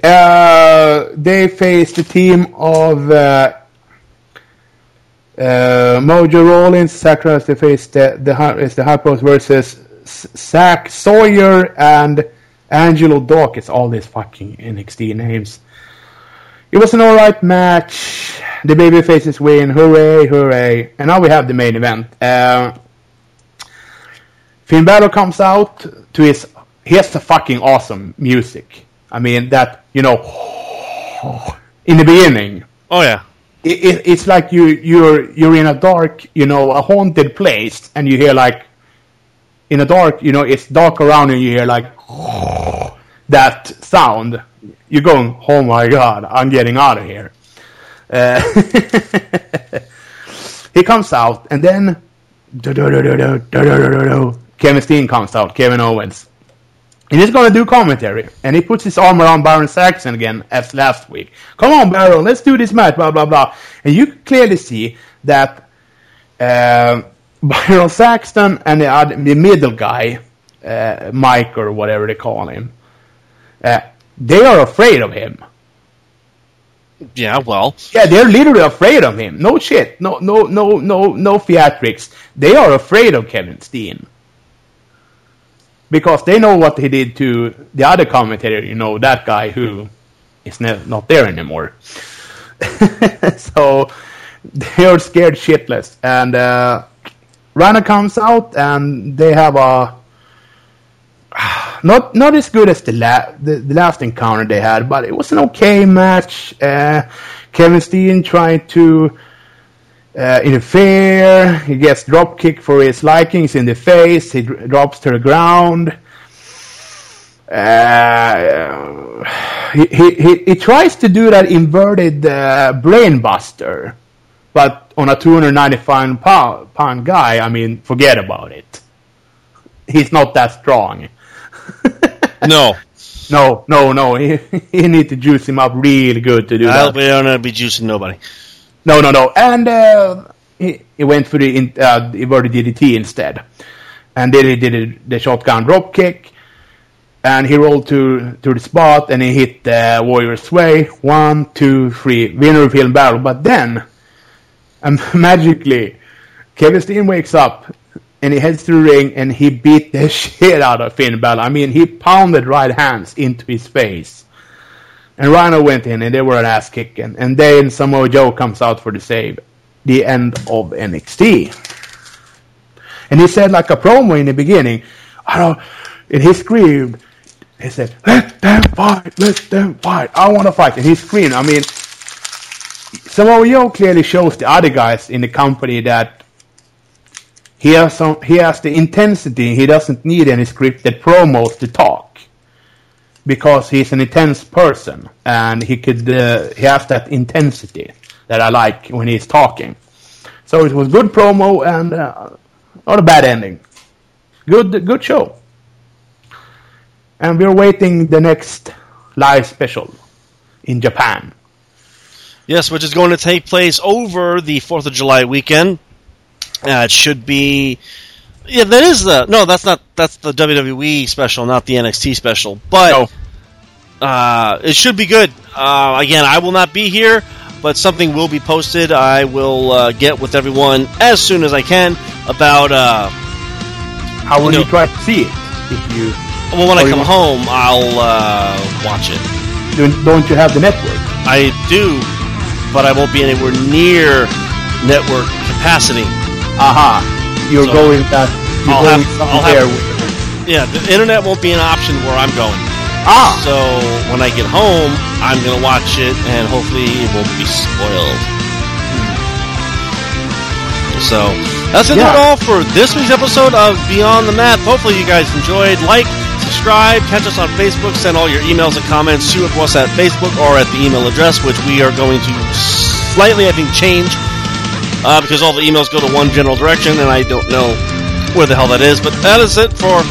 uh, they face the team of uh, Mojo Rollins, Sakura. They face the the is the Hypos versus Zack Sawyer and Angelo Dawkins. All these fucking NXT names. It was an alright match. The baby faces win. Hooray, hooray. And now we have the main event. Uh, Finn Balor comes out to his. He has the fucking awesome music. I mean, that, you know, in the beginning. Oh yeah, It, it, it's like you, you're, you're in a dark, you know, a haunted place, and you hear like, in a dark, you know, it's dark around, and you hear like, that sound. You're going, oh my god, I'm getting out of here. Uh, he comes out, and then Kevin Steen comes out, Kevin Owens. And he's going to do commentary. And he puts his arm around Byron Saxton again as last week. Come on, Byron, let's do this match, blah, blah, blah. And you clearly see that uh, Byron Saxton and the, other, the middle guy, uh, Mike or whatever they call him, uh, they are afraid of him. yeah. Well, Yeah, they're literally afraid of him. No shit. No, no, no, no, no theatrics. They are afraid of Kevin Steen because they know what he did to the other commentator. You know that guy who is ne- not there anymore. so they are scared shitless. And uh, Rhino comes out, and they have a not not as good as the, la- the the last encounter they had, but it was an okay match. Uh, Kevin Steen trying to uh, interfere. He gets drop kick for his likings in the face. He dr- drops to the ground. Uh, he, he, he, he tries to do that inverted uh, brainbuster, but on a 295 pound, pound guy, I mean, forget about it. He's not that strong. no, No, no, no. He, he need to juice him up really good to do I, that. we don't want to be juicing nobody. No, no, no. And uh, he, he went for the uh, inverted DDT instead. And then he did a, the shotgun drop kick. And he rolled to to the spot and he hit the Warrior's Way. One, two, three. Winner of Hill Battle. But then, um, magically, Kevin Steen wakes up and he heads to the ring and he beat the shit out of Finn Balor. I mean, he pounded right hands into his face. And Rhino went in, and they were an ass kicking. And then Samoa Joe comes out for the save. The end of NXT. And he said like a promo in the beginning. I don't. And he screamed. He said, "Let them fight! Let them fight! I want to fight!" And he screamed. I mean, Samoa Joe clearly shows the other guys in the company that he has some, he has the intensity. He doesn't need any scripted promos to talk because he's an intense person and he could uh, he has that intensity that I like when he's talking. So it was good promo and uh, not a bad ending. Good good show. And we're waiting the next live special in Japan. Yes, which is going to take place over the Fourth of July weekend. Uh, it should be. Yeah, that is the no. That's not. That's the WWE special, not the NXT special. But No. uh, it should be good. Uh, again, I will not be here, but something will be posted. I will uh, get with everyone as soon as I can about. Uh, How will you try to see it? If you well, when I come home, I'll uh, watch it. don't, don't you have the network? I do, but I won't be anywhere near network capacity. Aha! You're So, going that you're I'll going have- I'll have- Yeah, the internet won't be an option where I'm going. ah! So when I get home, I'm gonna watch it, and hopefully it won't be spoiled. So that's do it all for this week's episode of Beyond the Mat. Hopefully you guys enjoyed. Like, subscribe, catch us on Facebook, send all your emails and comments to us at Facebook or at the email address, which we are going to slightly, I think, change uh, because all the emails go to one general direction, and I don't know where the hell that is. But that is it for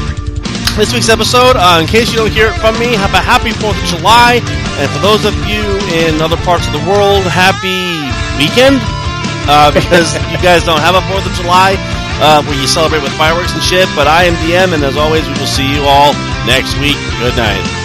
this week's episode. Uh, in case you don't hear it from me, have a happy 4th of July. And for those of you in other parts of the world, happy weekend. Uh, because you guys don't have a 4th of July uh, where you celebrate with fireworks and shit. But I am DM, and as always, we will see you all next week. Good night.